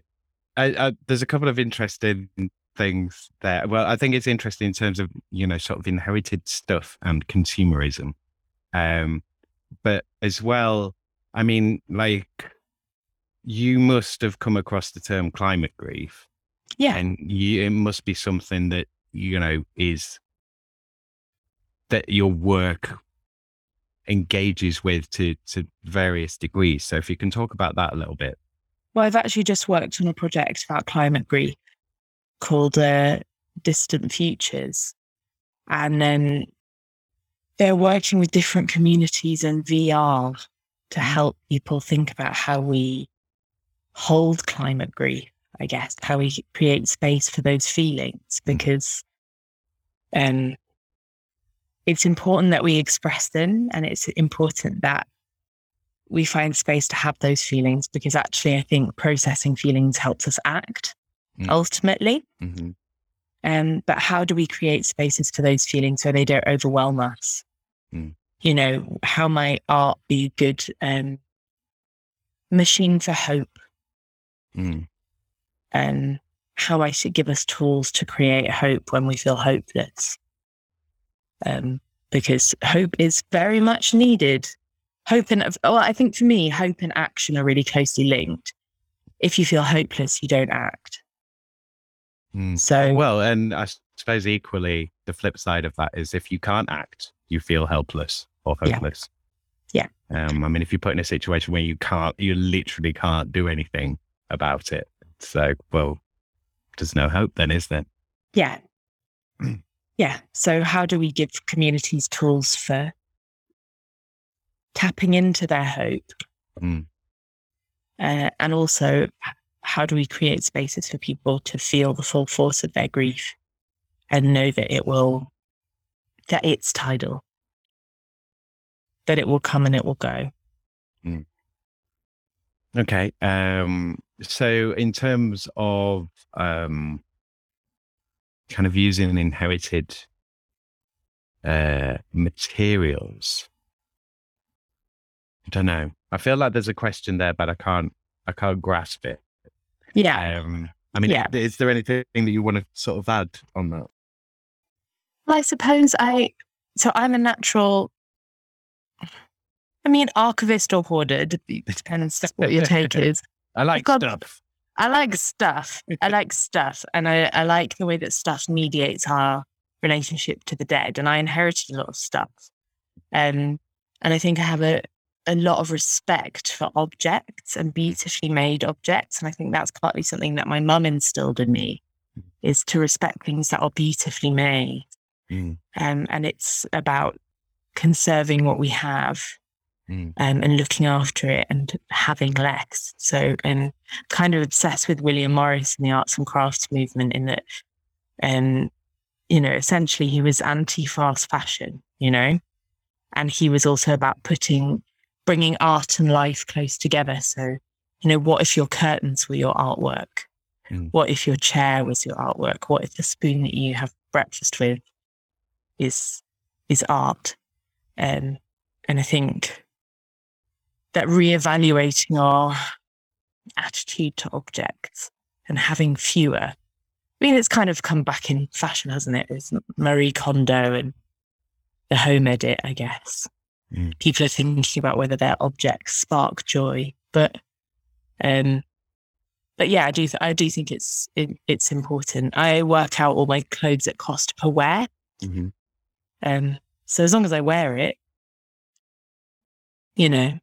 I, I, there's a couple of interesting things there. Well, I think it's interesting in terms of you know sort of inherited stuff and consumerism, um, but as well, I mean, like you must have come across the term climate grief, yeah. And you, it must be something that you know is that your work engages with to to various degrees. So if you can talk about that a little bit. well i've actually just worked on a project about climate grief called uh, distant futures and then they're working with different communities and vr to help people think about how we hold climate grief i guess how we create space for those feelings because um it's important that we express them and it's important that we find space to have those feelings because actually i think processing feelings helps us act Mm. ultimately Mm-hmm. um, but how do we create spaces for those feelings so they don't overwhelm us Mm. you know how might art be a good um, machine for hope Mm. and how I should give us tools to create hope when we feel hopeless. Um, because hope is very much needed. Hope and, well, I think for me, hope and action are really closely linked. If you feel hopeless, you don't act. Mm. So, Well, and I suppose equally the flip side of that is if you can't act, you feel helpless or Yeah. hopeless. Yeah. Um, I mean, if you're put in a situation where you can't, you literally can't do anything about it. So, well, there's no hope then, is there? yeah. yeah. So, how do we give communities tools for tapping into their hope? Mm. Uh, and also, how do we create spaces for people to feel the full force of their grief and know that it will, that it's tidal, that it will come and it will go? Okay. Um, so in terms of um, kind of using an inherited uh, materials, I don't know. I feel like there's a question there, but I can't. I can't grasp it. Yeah. Um, I mean, Yeah. is there anything that you want to sort of add on that? Well, I suppose I, so I'm a natural, I mean, archivist or hoarder, d- depends what your take is. I like got- stuff. I like stuff. I like stuff. And I, I like the way that stuff mediates our relationship to the dead. And I inherited a lot of stuff. Um, and I think I have a, a lot of respect for objects and beautifully made objects. And I think that's partly something that my mum instilled in me is to respect things that are beautifully made. Mm, Um, and it's about conserving what we have mm, um, and looking after it and having less. So, and kind of obsessed with William Morris and the arts and crafts movement in that And, you know, essentially he was anti fast fashion, you know, and he was also about putting, bringing art and life close together. So, you know, what if your curtains were your artwork? Mm. What if your chair was your artwork? What if the spoon that you have breakfast with is is art? Um, and I think that reevaluating our attitude to objects and having fewer. I mean, it's kind of come back in fashion, hasn't it? It's Marie Kondo and the home edit, I guess. Mm. People are thinking about whether their objects spark joy, but um, but yeah, I do th- I do think it's it, it's important. I work out all my clothes at cost per wear, hmm um, so as long as I wear it, you know,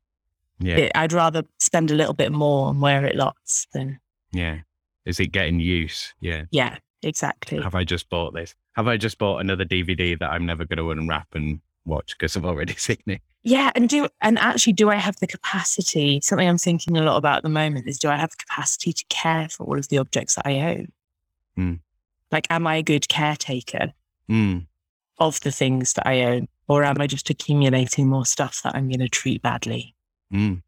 Yeah. it, I'd rather spend a little bit more and wear it lots than Yeah. Is it getting use? Yeah. yeah, exactly. Have I just bought this? Have I just bought another DVD that I'm never going to unwrap and watch because I've already seen it? Yeah, and do and actually, do I have the capacity? Something I'm thinking a lot about at the moment is: do I have the capacity to care for all of the objects that I own? Hmm. Like, am I a good caretaker Mm. of the things that I own, or am I just accumulating more stuff that I'm going to treat badly? Mm.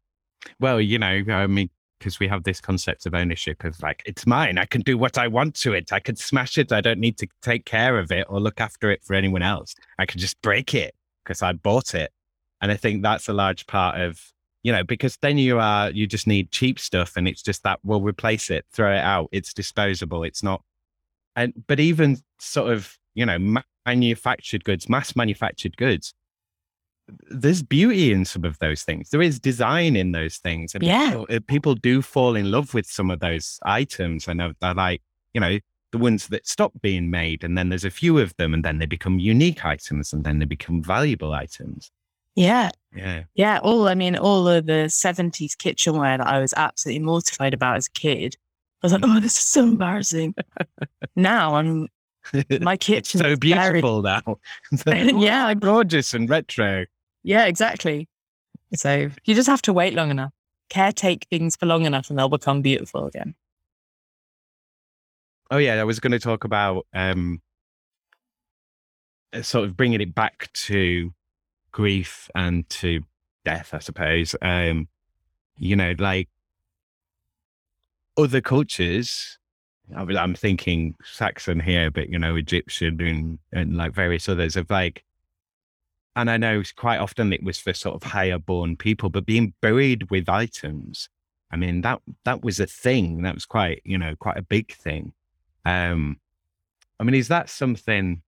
Well, you know, I mean, because we have this concept of ownership of like, it's mine. I can do what I want to it. I can smash it. I don't need to take care of it or look after it for anyone else. I can just break it because I bought it. And I think that's a large part of, you know, because then you are, you just need cheap stuff and it's just that we'll replace it, throw it out. It's disposable. It's not. And, but even sort of, you know, manufactured goods, mass manufactured goods, there's beauty in some of those things. There is design in those things. And Yeah. people, uh, people do fall in love with some of those items. And they're like, you know, the ones that stop being made. And then there's a few of them, and then they become unique items, and then they become valuable items. Yeah, Yeah. yeah. All I mean, all of the '70s kitchenware that I was absolutely mortified about as a kid. I was like, oh, this is so embarrassing. now I'm my kitchen. so beautiful now. Yeah, gorgeous and retro. Yeah, exactly. So you just have to wait long enough, caretake things for long enough, and they'll become beautiful again. Oh yeah, I was going to talk about um, uh, sort of bringing it back to grief and to death, I suppose. Um, you know, like other cultures. I'm thinking Saxon here, but you know, Egyptian and, and like various others of like. And I know quite often it was for sort of higher born people, but being buried with items. I mean, that that was a thing. That was quite, you know, quite a big thing. Um, I mean, is that something?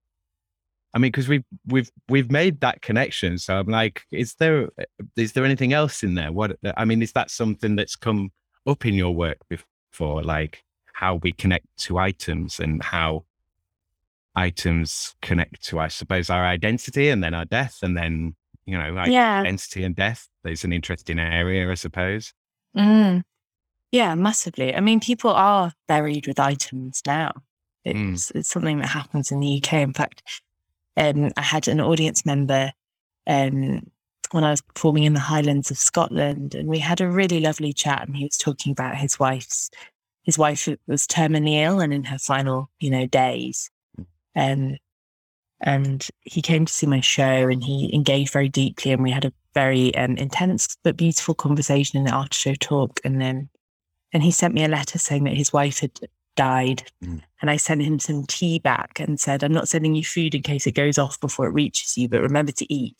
I mean, because we've we've we've made that connection. So I'm like, is there is there anything else in there? What I mean, is that something that's come up in your work before, like how we connect to items and how items connect to, I suppose, our identity and then our death, and then you know, like yeah. identity and death. There's an interesting area, I suppose. Mm. Yeah, massively. I mean, people are buried with items now. Mm. It's it's something that happens in the UK. In fact, um, I had an audience member um, when I was performing in the Highlands of Scotland, and we had a really lovely chat. And he was talking about his wife's his wife was terminally ill and in her final, you know, days. Um, and he came to see my show and he engaged very deeply, and we had a very um, intense but beautiful conversation in the after show talk. And then, and he sent me a letter saying that his wife had died, Mm. and I sent him some tea back and said, "I'm not sending you food in case it goes off before it reaches you, but remember to eat."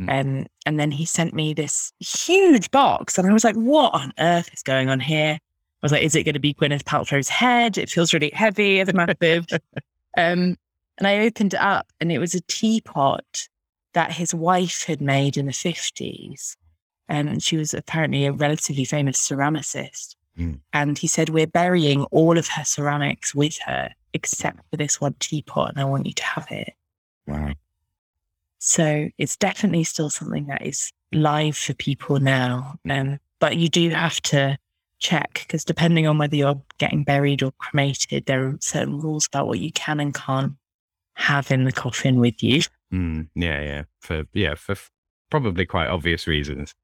Mm. Um, and then he sent me this huge box, and I was like, "What on earth is going on here?" I was like, "Is it going to be Gwyneth Paltrow's head? It feels really heavy and massive." um, and I opened it up, and it was a teapot that his wife had made in the 50s. Um, and she was apparently a relatively famous ceramicist. Mm. And he said, We're burying all of her ceramics with her, except for this one teapot, and I want you to have it. Wow. So it's definitely still something that is live for people now. Um, but you do have to check because depending on whether you're getting buried or cremated, there are certain rules about what you can and can't have in the coffin with you. Mm, yeah, yeah. For yeah, for f- probably quite obvious reasons.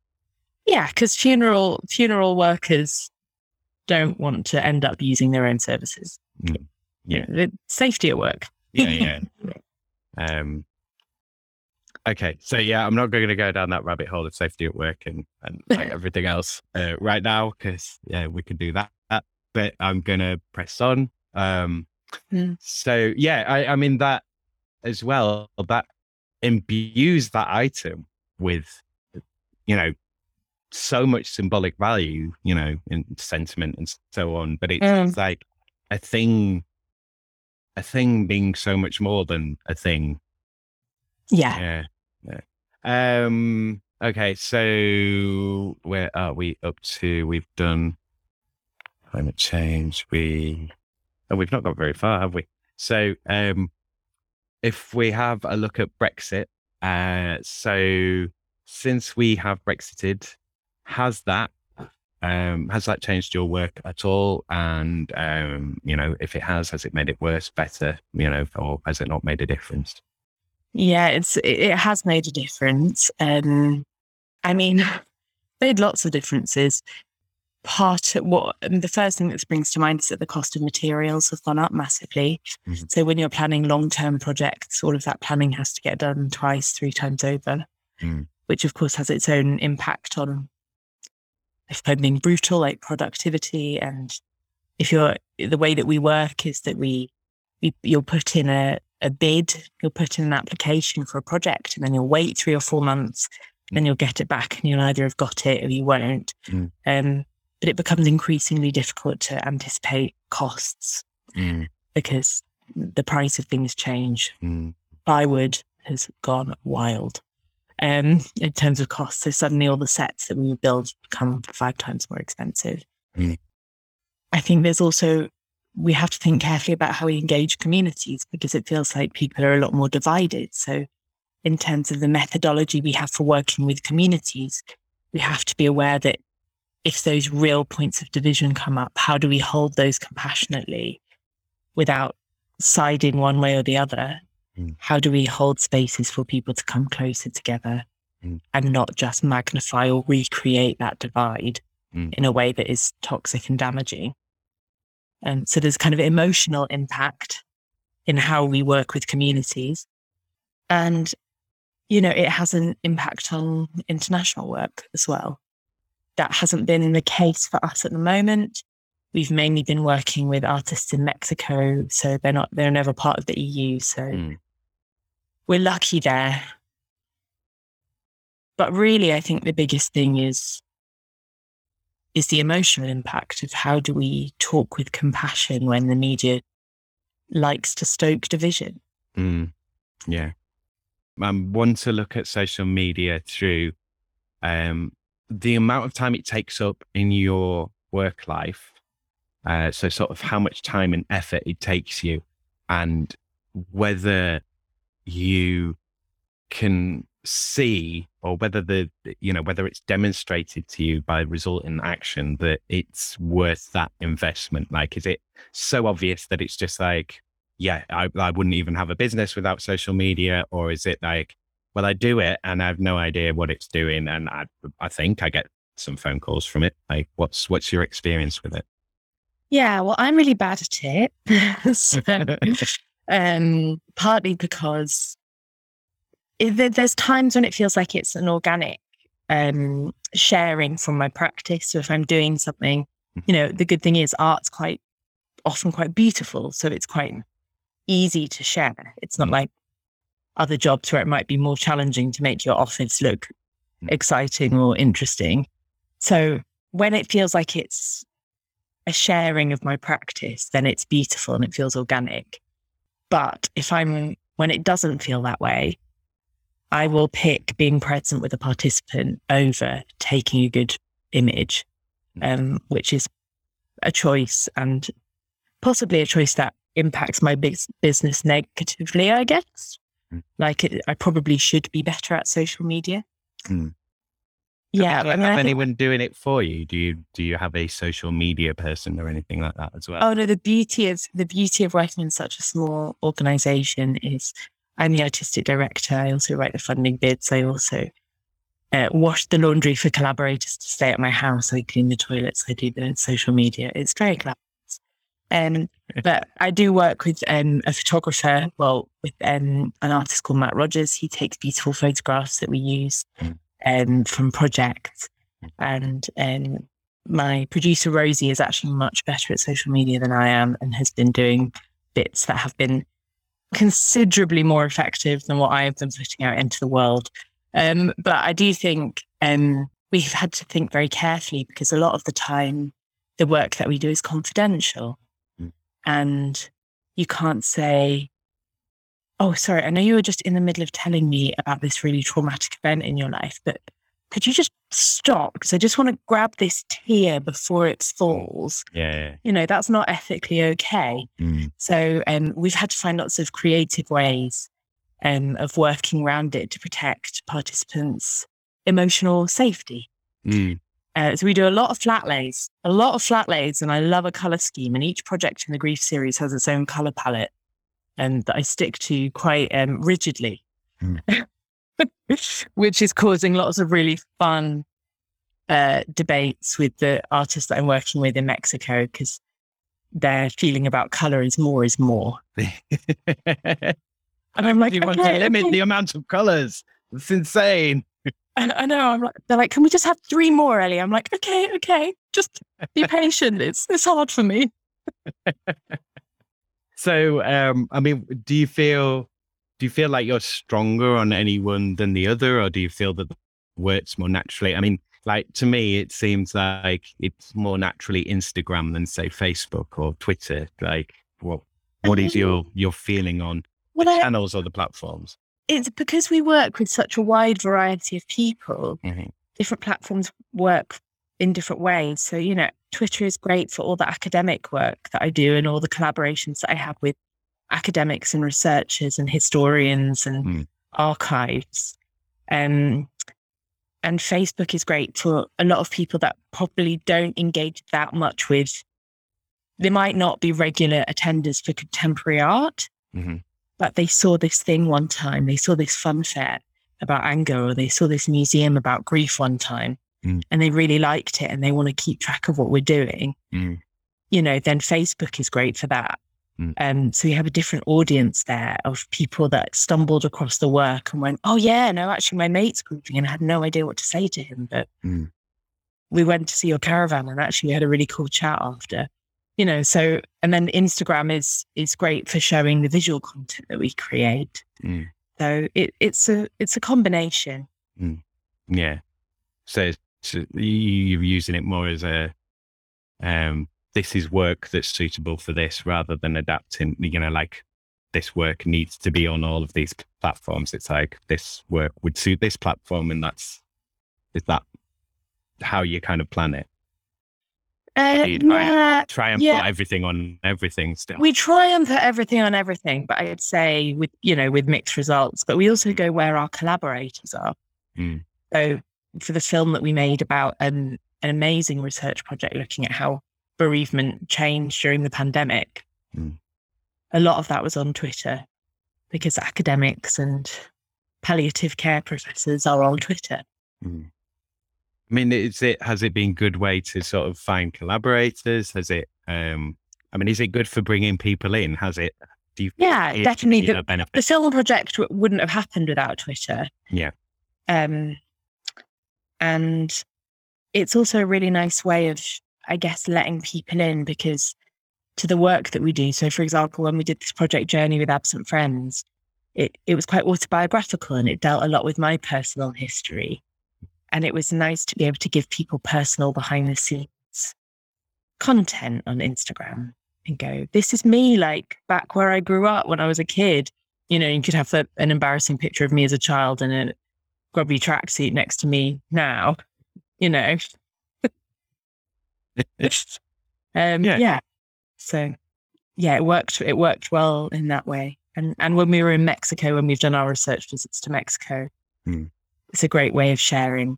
Yeah, because funeral funeral workers don't want to end up using their own services. Yeah. The safety at work. Yeah, yeah. um, okay, so yeah, I'm not going to go down that rabbit hole of safety at work and and like everything else uh, right now because yeah, we can do that. But I'm going to press on. Um, Mm. So yeah, I, I mean that as well. That imbues that item with you know so much symbolic value, you know, in sentiment and so on. But it's Mm. like a thing, a thing being so much more than a thing. Yeah. Yeah. Um. Okay. So where are we up to? We've done climate change. We oh, we've not got very far, have we? So, um, if we have a look at Brexit, uh, so since we have Brexited, has that um, has that changed your work at all? And um, you know, if it has, has it made it worse, better? You know, or has it not made a difference? Yeah, it's it, has made a difference. Um, I mean, made lots of differences. Part of what the first thing that springs to mind is that the cost of materials has gone up massively. Mhm. So when you're planning long term projects, all of that planning has to get done twice, three times over, Mm. which of course has its own impact on, if I'm being brutal, like productivity. And if you're the way that we work is that we, we you'll put in a a bid, you'll put in an application for a project, and then you'll wait three or four months, and then you'll get it back, and you'll either have got it or you won't. Mm. Um, but it becomes increasingly difficult to anticipate costs because the price of things change. Mm. Plywood has gone wild um, in terms of costs. So suddenly all the sets that we build become five times more expensive. Mm. I think there's also, we have to think carefully about how we engage communities because it feels like people are a lot more divided. So, in terms of the methodology we have for working with communities, we have to be aware that if those real points of division come up, how do we hold those compassionately without siding one way or the other? Mm. How do we hold spaces for people to come closer together Mm. and not just magnify or recreate that divide Mm. in a way that is toxic and damaging? And so there's kind of emotional impact in how we work with communities. And, you know, it has an impact on international work as well. That hasn't been the case for us at the moment. We've mainly been working with artists in Mexico, so they're not they're never part of the EU. So Mm. we're lucky there. But really, I think the biggest thing is is the emotional impact of how do we talk with compassion when the media likes to stoke division. Mm. Yeah. Um, want to look at social media through um, the amount of time it takes up in your work life. Uh, so, sort of how much time and effort it takes you, and whether you can see or whether the you know whether it's demonstrated to you by resultant action that it's worth that investment? Like is it so obvious that it's just like yeah I, I wouldn't even have a business without social media or is it like well i do it and i have no idea what it's doing and i i think i get some phone calls from it. Like what's what's your experience with it? Yeah, well, I'm really bad at it. So, um, partly because there's times when it feels like it's an organic um, sharing from my practice. So if I'm doing something, you know, the good thing is art's quite often quite beautiful, so it's quite easy to share. It's not like other jobs where it might be more challenging to make your office look Mm. exciting or interesting. So when it feels like it's a sharing of my practice, then it's beautiful and it feels organic. But if I'm, when it doesn't feel that way, I will pick being present with a participant over taking a good image, um, which is a choice and possibly a choice that impacts my bus- business negatively, I guess. Mm. Like it, I probably should be better at social media. Mm. Yeah. do you I mean, I have anyone doing it for you do you do you have a social media person or anything like that as well Oh no, the beauty of the beauty of working in such a small organization is I'm the artistic director. I also write the funding bids. I also uh, wash the laundry for collaborators to stay at my house. I clean the toilets. I do the social media. It's very collaborative. Um, but I do work with um, a photographer, well, with um, an artist called Matt Rogers. He takes beautiful photographs that we use Mm. um, from projects. And um, my producer, Rosie, is actually much better at social media than I am and has been doing bits that have been considerably more effective than what I have been putting out into the world. Um, but I do think um, we've had to think very carefully because a lot of the time, the work that we do is confidential. Mm. And you can't say, Oh, sorry, I know you were just in the middle of telling me about this really traumatic event in your life, but could you just stop? Because I just want to grab this tear before it falls. Yeah. You know, that's not ethically okay. Mm. So um, we've had to find lots of creative ways um, of working around it to protect participants' emotional safety. Mm. Uh, so we do a lot of flat lays, a lot of flat lays, and I love a color scheme. And each project in the Grief series has its own color palette, and that I stick to quite um, rigidly, which is causing lots of really fun uh, debates with the artists that I'm working with in Mexico because their feeling about color is more is more. And I'm like, you want to "Okay, limit okay." the amount of colors. It's insane. And I know I'm like, they're like, can we just have three more, Ellie? I'm like, okay, okay, just be patient. It's it's hard for me. So, um, I mean, do you feel do you feel like you're stronger on any one than the other, or do you feel that works more naturally? I mean, like to me, it seems like it's more naturally Instagram than say Facebook or Twitter. Like, what what is your your feeling on Well, the I, channels or the platforms? it's because we work with such a wide variety of people. Mhm. Different platforms work in different ways. So you know, Twitter is great for all the academic work that I do and all the collaborations that I have with academics and researchers and historians and Mm. archives. Um, and Facebook is great for a lot of people that probably don't engage that much with. They might not be regular attenders for contemporary art, Mhm. but they saw this thing one time. They saw this fun fair about anger, or they saw this museum about grief one time, Mm. and they really liked it, and they want to keep track of what we're doing. Mm. You know, then Facebook is great for that. Mm. Um, so you have a different audience there of people that stumbled across the work and went, "Oh yeah, no, actually, my mate's grieving, and I had no idea what to say to him, but Mm. we went to see your caravan, and actually we had a really cool chat after." You know, so and then Instagram is is great for showing the visual content that we create. Mm. So it, it's a it's a combination. Yeah. So, so you're using it more as a, um, this is work that's suitable for this rather than adapting, you know, like this work needs to be on all of these platforms. It's like this work would suit this platform. And that's, is that how you kind of plan it? Uh, You try Try and Yeah. put everything on everything still. we try and put everything on everything, but I'd say with you know with mixed results. But we also go where our collaborators are. Mm. So for the film that we made about an an amazing research project looking at how bereavement changed during the pandemic, Mm. a lot of that was on Twitter because academics and palliative care professors are on Twitter. Mm. I mean, is it has it been a good way to sort of find collaborators? Has it? Um, I mean, is it good for bringing people in? Has it? Do you? Yeah, it- definitely. you The, know, benefit? the film project w- wouldn't have happened without Twitter. Yeah. Um, and it's also a really nice way of, I guess, letting people in because to the work that we do. So, for example, when we did this project journey with Absent Friends, it, it was quite autobiographical and it dealt a lot with my personal history. And it was nice to be able to give people personal behind the scenes content on Instagram and go, this is me, like back where I grew up when I was a kid. You know, you could have a, an embarrassing picture of me as a child and a grubby tracksuit next to me now, you know. Um, Yeah. yeah. So, yeah, it worked. It worked well in that way. And and when we were in Mexico, when we've done our research visits to Mexico, Hmm. it's a great way of sharing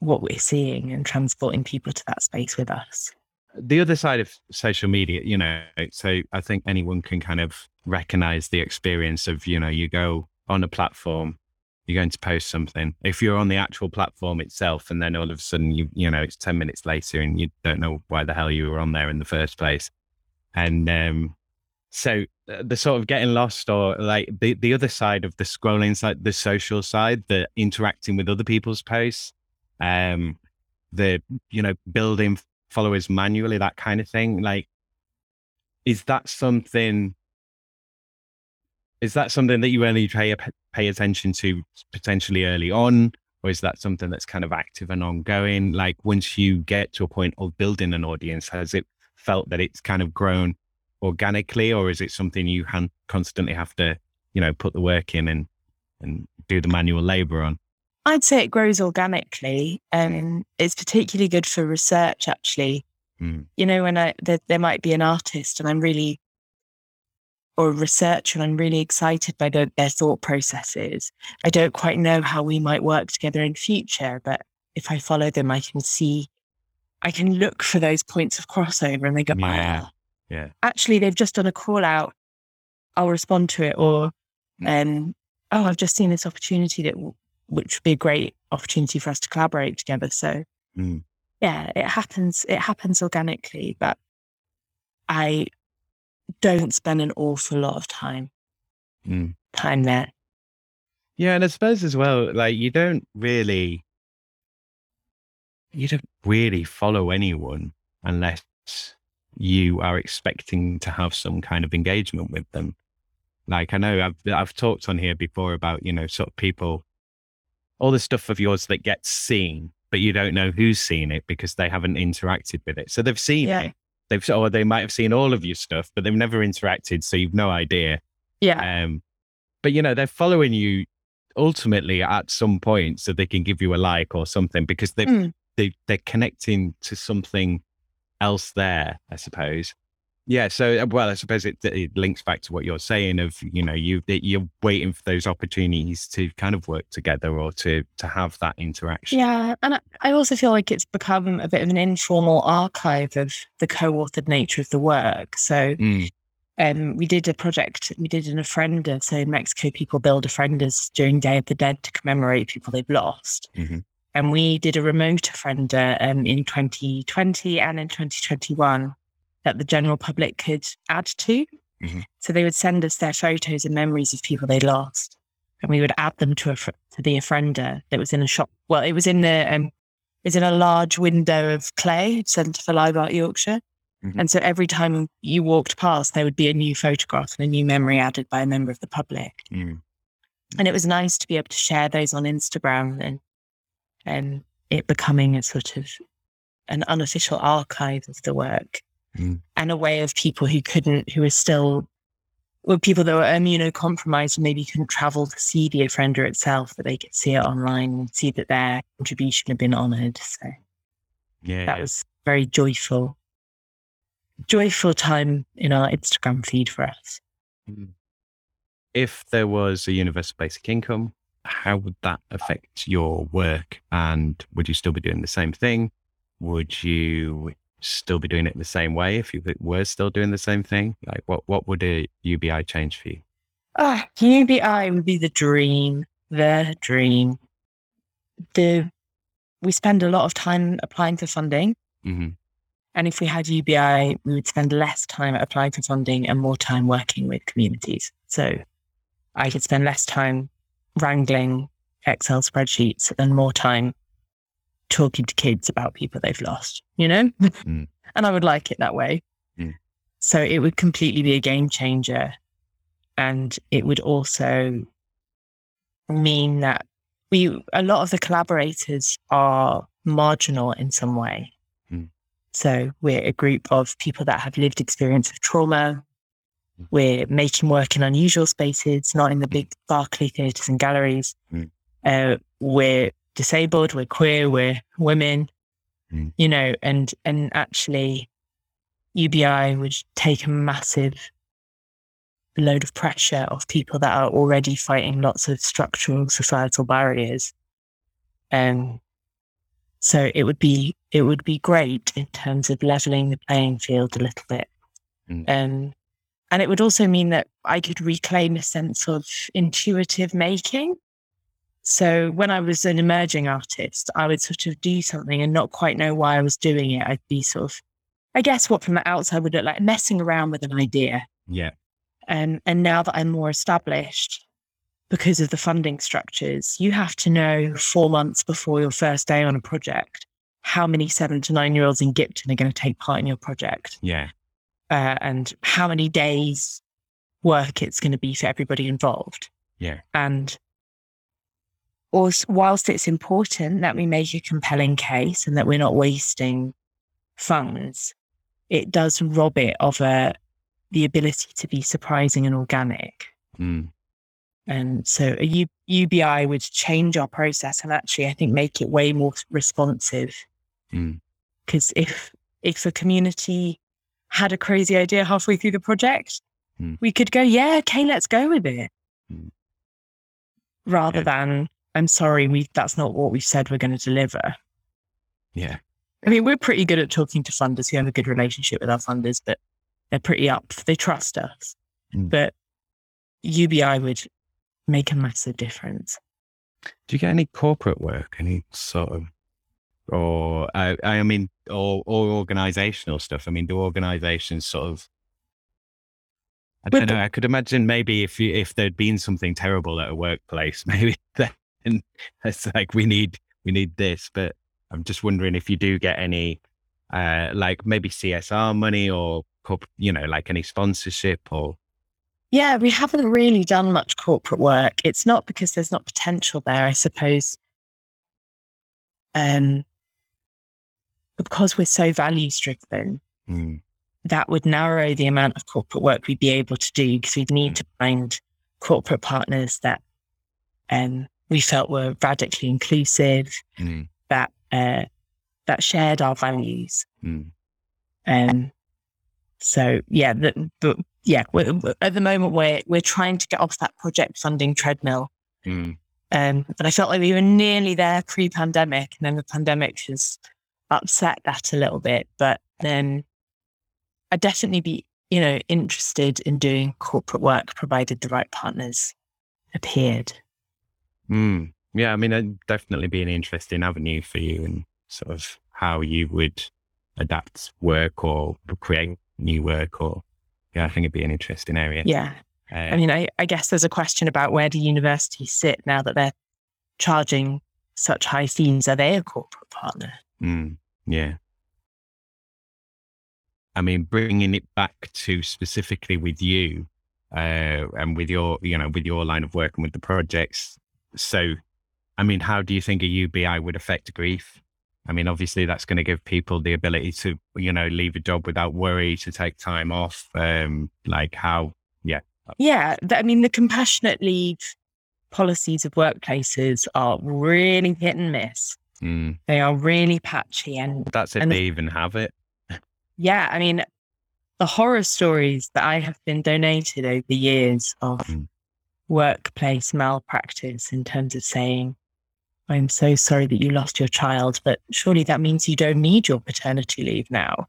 what we're seeing and transporting people to that space with us. the other side of social media, you know, so I think anyone can kind of recognize the experience of, you know, you go on a platform, you're going to post something. If you're on the actual platform itself, and then all of a sudden you, you know, it's 10 minutes later and you don't know why the hell you were on there in the first place. And um, so uh, the sort of getting lost or like the, the other side of the scrolling side, the social side, the interacting with other people's posts, um, the, you know, building followers manually, that kind of thing. Like, is that something is that something that you only pay pay attention to potentially early on or is that something that's kind of active and ongoing? Like once you get to a point of building an audience has it felt that it's kind of grown organically or is it something you han- constantly have to you know put the work in and and do the manual labor on? I'd say it grows organically and it's particularly good for research actually. Mm. you know when i there, there might be an artist and i'm really or research and I'm really excited by the, their thought processes. I don't quite know how we might work together in future, but if I follow them, I can see, I can look for those points of crossover and they go, yeah, oh, yeah. Actually, they've just done a call out. I'll respond to it. Or, mm. um, oh, I've just seen this opportunity that w- which would be a great opportunity for us to collaborate together. So, mm. yeah, it happens. It happens organically, but I don't spend an awful lot of time mm. time there. Yeah, and I suppose as well, like you don't really you don't really follow anyone unless you are expecting to have some kind of engagement with them. Like I know I've I've talked on here before about, you know, sort of people all the stuff of yours that gets seen, but you don't know who's seen it because they haven't interacted with it. So they've seen yeah. it, they've or they might have seen all of your stuff, but they've never interacted, so you've no idea. Yeah. Um, but you know they're following you ultimately at some point, so they can give you a like or something because they mm. they they're connecting to something else there, I suppose. Yeah. So, uh, well, I suppose it, it links back to what you're saying of, you know, you, you're waiting for those opportunities to kind of work together or to, to have that interaction. Yeah. And I also feel like it's become a bit of an informal archive of the co-authored nature of the work. So, mm. um, we did a project, we did an ofrenda. So in Mexico, people build ofrendas during Day of the Dead to commemorate people they've lost. Mm-hmm. And we did a remote ofrenda um, in 2020 and in 2021 that the general public could add to. Mm-hmm. So they would send us their photos and memories of people they lost, and we would add them to a to the ofrenda that was in a shop. Well, it was in the um, it was in a large window of clay, Centre for Live Art Yorkshire. Mm-hmm. And so every time you walked past, there would be a new photograph and a new memory added by a member of the public. Mm. And it was nice to be able to share those on Instagram and and it becoming a sort of an unofficial archive of the work mm. and a way of people who couldn't, who were still, were people that were immunocompromised and maybe couldn't travel to see the ofrenda itself, but they could see it online and see that their contribution had been honoured. So yeah, that was very joyful, joyful time in our Instagram feed for us. Mm. If there was a universal basic income, how would that affect your work? And would you still be doing the same thing? Would you still be doing it the same way if you were still doing the same thing? Like what what would a UBI change for you? Ah, UBI would be the dream, the dream. The we spend a lot of time applying for funding. Mm-hmm. And if we had UBI, we would spend less time applying for funding and more time working with communities. So I could spend less time wrangling Excel spreadsheets and more time talking to kids about people they've lost, you know? Mm. and I would like it that way. Mm. So it would completely be a game changer. And it would also mean that we, a lot of the collaborators are marginal in some way. Mm. So we're a group of people that have lived experience of trauma. Mm. We're making work in unusual spaces, not in the big Barclay theatres and galleries. Mm. Uh, we're disabled, we're queer, we're women, mm. you know, and and actually UBI would take a massive load of pressure off people that are already fighting lots of structural societal barriers. Um so it would be it would be great in terms of leveling the playing field a little bit. Mm. Um and it would also mean that I could reclaim a sense of intuitive making. So when I was an emerging artist, I would sort of do something and not quite know why I was doing it. I'd be sort of I guess what from the outside would look like messing around with an idea. Yeah. And and now that I'm more established, because of the funding structures, you have to know four months before your first day on a project how many seven to nine year olds in Gipton are going to take part in your project. Yeah. Uh, and how many days work it's going to be for everybody involved. Yeah. And also, whilst it's important that we make a compelling case and that we're not wasting funds, it does rob it of a, the ability to be surprising and organic. Mm. And so a U- UBI would change our process and actually, I think, make it way more responsive. Mm. Because if if a community had a crazy idea halfway through the project, Mm. we could go, yeah, okay, let's go with it, Mm. rather Yeah. than I'm sorry, we that's not what we've said we're going to deliver. Yeah. I mean, we're pretty good at talking to funders who have a good relationship with our funders, but they're pretty up. They trust us. Mm. But UBI would make a massive difference. Do you get any corporate work? Any sort of, or I, I mean, or or organizational stuff? I mean, do organizations sort of? I don't know. I could imagine maybe if you, if there'd been something terrible at a workplace, maybe then it's like we need we need this. But I'm just wondering if you do get any, uh, like maybe CSR money or you know, like any sponsorship or Yeah, we haven't really done much corporate work. It's not because there's not potential there, I suppose. Um, because we're so values driven, Mm, that would narrow the amount of corporate work we'd be able to do because we'd need to find corporate partners that um, we felt were radically inclusive, mm, that uh, that shared our values. mm. Um, so yeah, the, the, yeah, we're, we're- at the moment we're we're trying to get off that project funding treadmill. Mm, Um, but I felt like we were nearly there pre-pandemic, and then the pandemic has upset that a little bit. But then I'd definitely be, you know, interested in doing corporate work provided the right partners appeared. Mm. Yeah, I mean, it'd definitely be an interesting avenue for you and sort of how you would adapt work or create new work or, yeah, I think it'd be an interesting area. Yeah. Uh, I mean, I, I guess there's a question about where do universities sit now that they're charging such high fees? Are they a corporate partner? mm, yeah. I mean, bringing it back to specifically with you uh, and with your, you know, with your line of work and with the projects. So, I mean, how do you think a UBI would affect grief? I mean, obviously, that's going to give people the ability to, you know, leave a job without worry, to take time off. Um, like how, Yeah. th- I mean, the compassionate leave policies of workplaces are really hit and miss. mm, They are really patchy. And that's if And- they even have it. yeah, I mean, the horror stories that I have been donated over the years of Mm. Workplace malpractice in terms of saying, I'm so sorry that you lost your child, but surely that means you don't need your paternity leave now.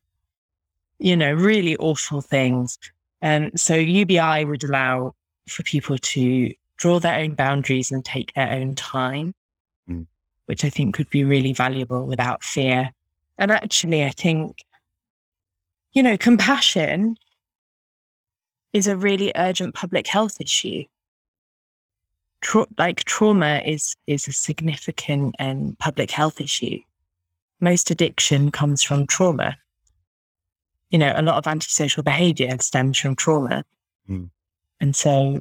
You know, really awful things. And so UBI would allow for people to draw their own boundaries and take their own time, Mm. which I think could be really valuable without fear. And actually, I think, you know, compassion is a really urgent public health issue. Tra- like trauma is is a significant um, public health issue. Most addiction comes from trauma. You know, a lot of antisocial behavior stems from trauma. Mm. And so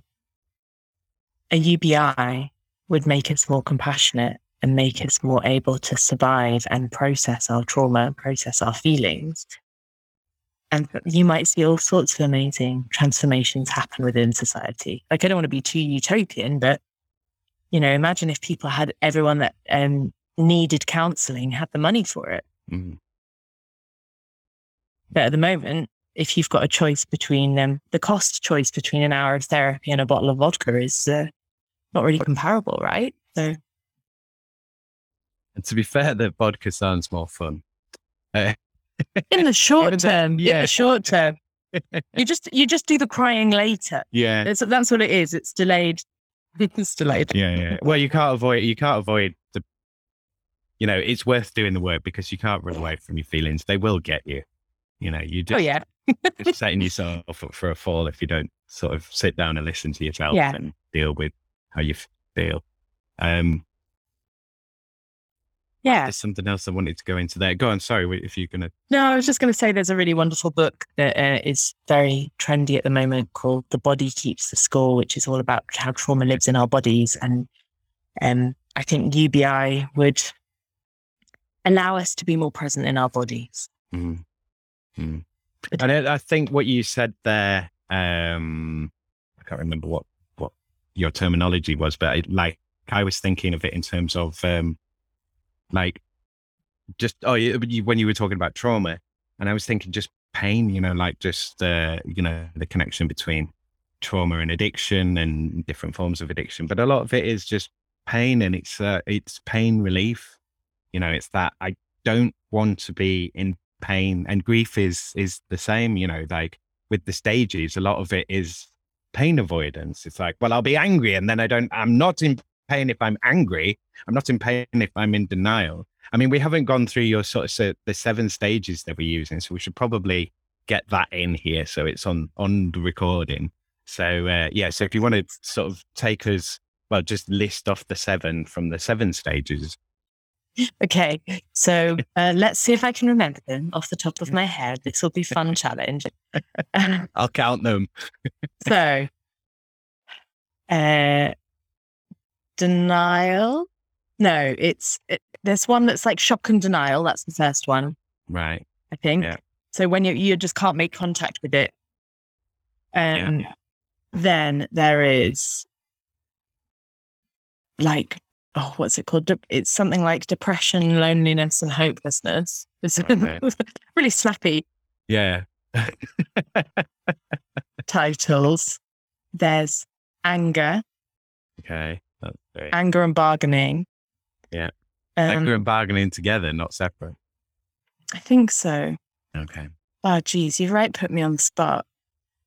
a UBI would make us more compassionate and make us more able to survive and process our trauma, process our feelings. And you might see all sorts of amazing transformations happen within society. Like, I don't want to be too utopian, but you know, imagine if people had everyone that um, needed counseling had the money for it. Mm, But at the moment, if you've got a choice between them, the cost choice between an hour of therapy and a bottle of vodka is uh, not really comparable, right? So, And to be fair, the vodka sounds more fun. Uh, in the short term, in Yeah. the short term, you just you just do the crying later. yeah. That's that's what it is. It's delayed. It's delayed. Yeah, yeah. Well, you can't avoid. You can't avoid the. You know, it's worth doing the work because you can't run away from your feelings. They will get you. You know, you do. Oh just, yeah. just setting yourself up for a fall if you don't sort of sit down and listen to yourself Yeah. and deal with how you feel. Um, Yeah. there's something else I wanted to go into there. Go on. Sorry, if you're gonna. No, I was just going to say there's a really wonderful book that uh, is very trendy at the moment called The Body Keeps the Score, which is all about how trauma lives in our bodies. And um, I think UBI would allow us to be more present in our bodies. Mm. Mm. And I, I think what you said there, um, I can't remember what what your terminology was, but it, like I was thinking of it in terms of um, like just oh, you, when you were talking about trauma, and I was thinking just pain, you know, like just uh, you know the connection between trauma and addiction and different forms of addiction, but a lot of it is just pain, and it's uh, it's pain relief. You know, it's that I don't want to be in pain and grief is is the same you know like with the stages a lot of it is pain avoidance it's like well i'll be angry and then i don't i'm not in pain if i'm angry. I'm not in pain if i'm in denial. I mean we haven't gone through your sort of so the seven stages that we're using so we should probably get that in here so it's on on the recording. So uh, yeah so if you want to sort of take us well just list off the seven from the seven stages. Okay, so uh, let's see if I can remember them off the top of my head. This will be fun challenge. i'll count them. So, uh, denial. No, it's it, there's one that's like shock and denial. That's the first one, right I think. Yeah. So when you you just can't make contact with it. Yeah. Um, then there is like oh, what's it called? De- It's something like depression, loneliness, and hopelessness. It's Okay. really snappy yeah titles. There's anger, okay anger and bargaining. Yeah. Um, Anger and bargaining together, not separate. I think so. Okay. Oh, geez, you've right put me on the spot.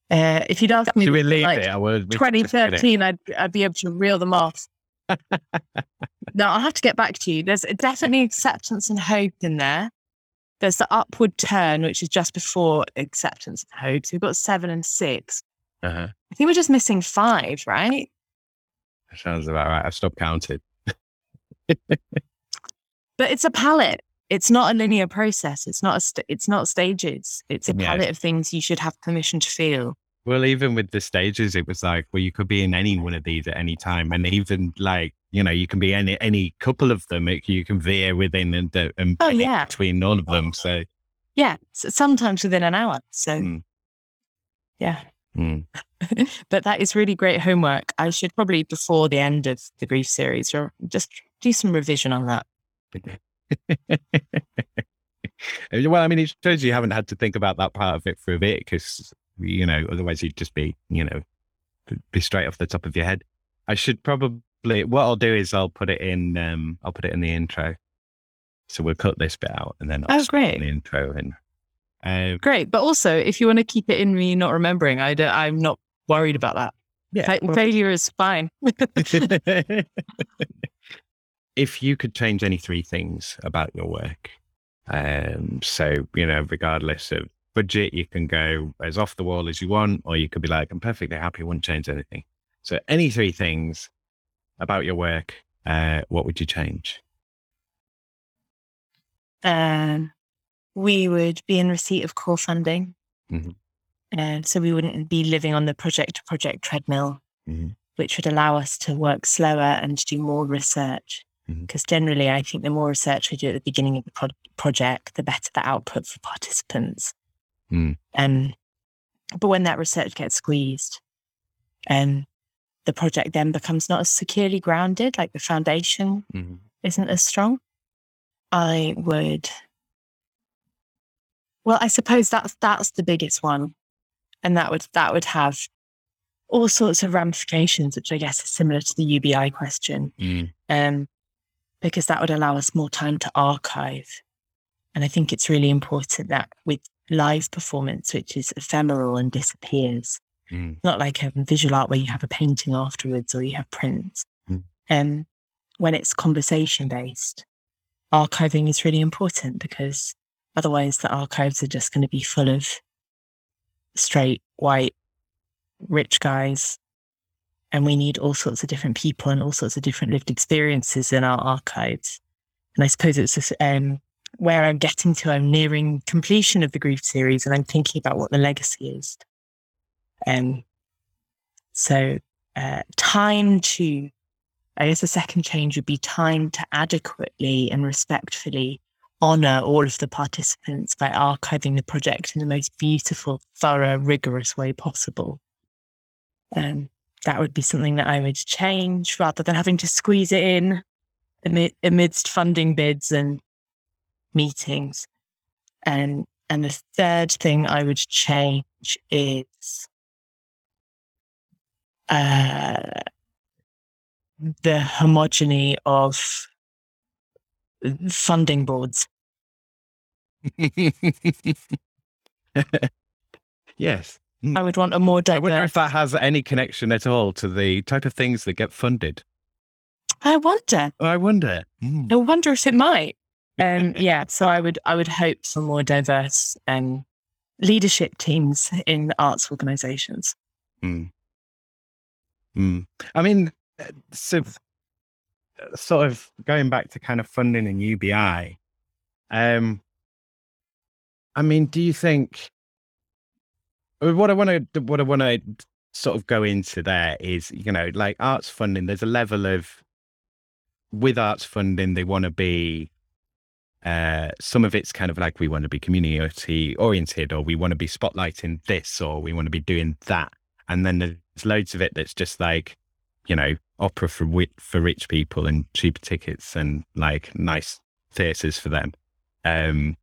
Uh, if you'd asked me Should we leave like it? I would. we could just get it. 2013, I'd, I'd be able to reel them off. no, I'll have to get back to you. There's definitely acceptance and hope in there. There's the upward turn, which is just before acceptance and hope. So we've got seven and six. Uh-huh. I think we're just missing five, right? That sounds about right. I've stopped counting. But it's a palette. It's not a linear process. It's not a. St- it's not stages. It's a Yeah. palette of things you should have permission to feel. Well, even with the stages, it was like, well, you could be in any one of these at any time, and even like, you know, you can be any any couple of them. It, you can veer within and, uh, and Oh, yeah. between all of them. So, Yeah, s- sometimes within an hour. So Mm. yeah. Mm. but that is really great homework. I should probably, before the end of the grief series, just do some revision on that. well, I mean, it shows you haven't had to think about that part of it for a bit because, you know, otherwise you'd just be, you know, be straight off the top of your head. I should probably, what I'll do is I'll put it in, um, I'll put it in the intro. So we'll cut this bit out and then I'll Oh, stick it in great. the intro in. Uh, Great. But also, if you want to keep it in me not remembering, I don't, I'm not worried about that. yeah. Fa- well- failure is fine. if you could change any three things about your work, um, so you know, regardless of budget, you can go as off the wall as you want, or you could be like, I'm perfectly happy, wouldn't change anything. So, any three things about your work, uh, what would you change? um, we would be in receipt of core funding. Mhm. And so we wouldn't be living on the project to project treadmill, Mhm. which would allow us to work slower and to do more research. Because generally, I think the more research we do at the beginning of the pro- project, the better the output for participants. Mm. Um, but when that research gets squeezed, um, the project then becomes not as securely grounded, like the foundation isn't as strong. I would. Well, I suppose that's that's the biggest one, and that would that would have all sorts of ramifications, which I guess is similar to the UBI question, Mm. um, because that would allow us more time to archive, and I think it's really important that with live performance, which is ephemeral and disappears, Mm. not like um, visual art where you have a painting afterwards or you have prints. Mm. Um, when it's conversation based, archiving is really important because Otherwise, the archives are just going to be full of straight, white, rich guys. And we need all sorts of different people and all sorts of different lived experiences in our archives. And I suppose it's just, um, where I'm getting to. I'm nearing completion of the grief series and I'm thinking about what the legacy is. Um, so, uh, time to, I guess the second change would be time to adequately and respectfully honor all of the participants by archiving the project in the most beautiful, thorough, rigorous way possible. Um, that would be something that I would change rather than having to squeeze it in amid, amidst funding bids and meetings. And and the third thing I would change is uh, the homogeny of funding boards. yes. I would want a more I wonder if that has any connection at all to the type of things that get funded. I wonder. I wonder. Mm. I wonder if it might. Um, yeah, so I would I would hope for more diverse um, leadership teams in arts organisations. Mm. Mm. I mean, uh, so uh, sort of going back to kind of funding and UBI. Um, I mean, do you think what I want to what I want to sort of go into there is, you know, like arts funding. There's a level of with arts funding, they want to be uh, some of it's kind of like we want to be community oriented or we want to be spotlighting this or we want to be doing that and then there's loads of it that's just like you know opera for wi- for rich people and cheaper tickets and like nice theaters for them um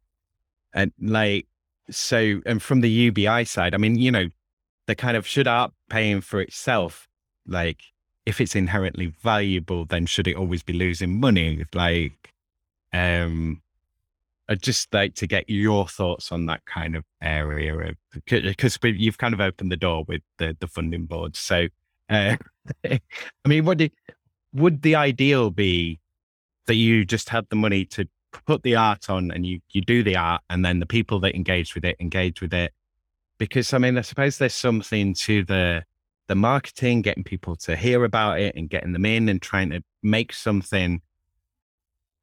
and like so and from the ubi side i mean you know the kind of should art paying for itself like if it's inherently valuable then should it always be losing money like um I'd just like to get your thoughts on that kind of area of because you've kind of opened the door with the the funding board. So, uh, I mean, do, would the ideal be that you just had the money to put the art on and you you do the art, and then the people that engage with it engage with it? Because I mean, I suppose there's something to the the marketing, getting people to hear about it and getting them in and trying to make something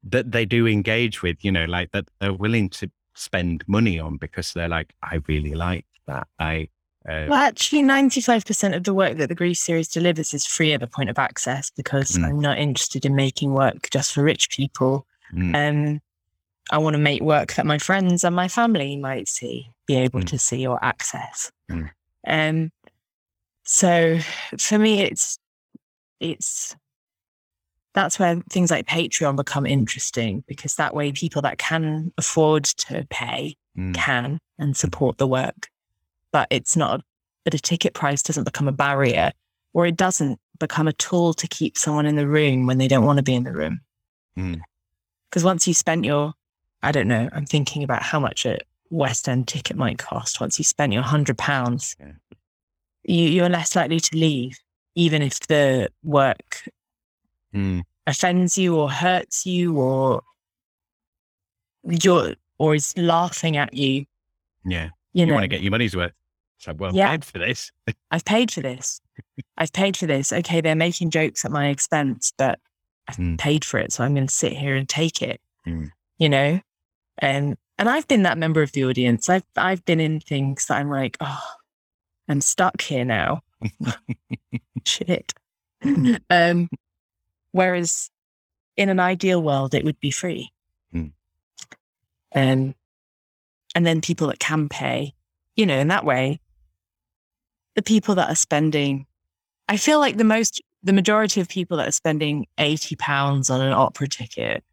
that they do engage with, you know, like that they're willing to spend money on because they're like, I really like that. I, uh, Well, actually, 95% of the work that the Grief series delivers is free at the point of access because Mm. I'm not interested in making work just for rich people. mm, Um, I want to make work that my friends and my family might see, be able Mm. to see or access. Mm. Um, so for me, it's it's that's where things like Patreon become interesting because that way people that can afford to pay mm, can and support the work, but it's not. But a ticket price doesn't become a barrier, or it doesn't become a tool to keep someone in the room when they don't want to be in the room. mm, Because once you spent your, I don't know, I'm thinking about how much a West End ticket might cost. Once you spent your hundred pounds, Yeah. you, you're less likely to leave, even if the work mm, offends you or hurts you or you're or is laughing at you. yeah. You You, know, want to get your money's worth. So, well, Yeah. paid for this. I've paid for this. I've paid for this. Okay, they're making jokes at my expense, but I've Mm. paid for it, so I'm going to sit here and take it. Mm. You know, and and I've been that member of the audience. I've I've been in things that I'm like, oh, I'm stuck here now. Shit. um, whereas in an ideal world, it would be free. Mm. Um, and then people that can pay, you know, in that way, the people that are spending, I feel like the most, the majority of people that are spending 80 pounds on an opera ticket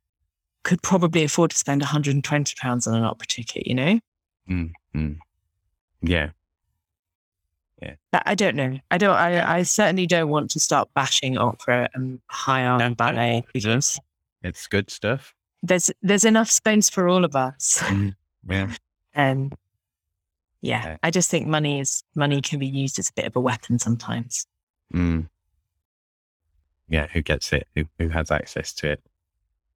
could probably afford to spend 120 pounds on an opera ticket, you know? Mm, mm. Yeah. But I don't know. I don't, I, I certainly don't want to start bashing opera and high art and ballet because It's good stuff. there's, there's enough space for all of us. Mm, yeah. And yeah, Okay. I just think money is, money can be used as a bit of a weapon sometimes. Mm. Yeah. Who gets it? Who, who has access to it?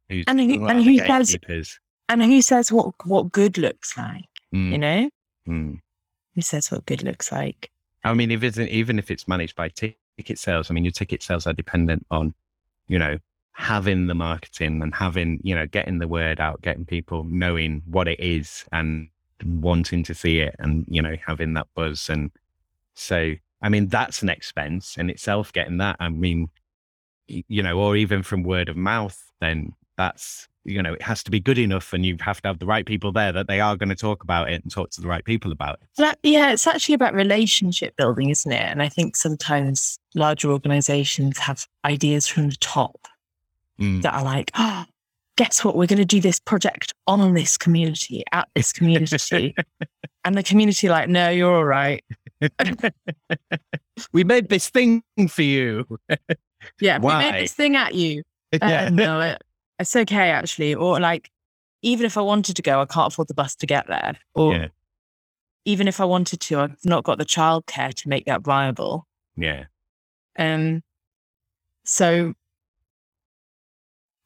Who's And who- and who gatekeepers? And who says what what good looks like? Mm, You know, mm. who says what good looks like? I mean, if it's even if it's managed by ti- ticket sales, I mean, your ticket sales are dependent on, you know, having the marketing and having, you know, getting the word out, getting people knowing what it is and wanting to see it and, you know, having that buzz. And so, I mean, that's an expense in itself, getting that. I mean, you know, or even from word of mouth, then that's, you know, it has to be good enough and you have to have the right people there that they are going to talk about it and talk to the right people about it. That, yeah, it's actually about relationship building, isn't it? And I think sometimes larger organizations have ideas from the top Mm. that are like, oh, guess what? We're going to do this project on this community, at this community. and the community, like, no, you're all right. we made this thing for you. Yeah, we made this thing at you. Uh, yeah. no, it, it's okay, actually. Or like, even if I wanted to go, I can't afford the bus to get there. Or Yeah. even if I wanted to, I've not got the childcare to make that viable. Yeah. Um, so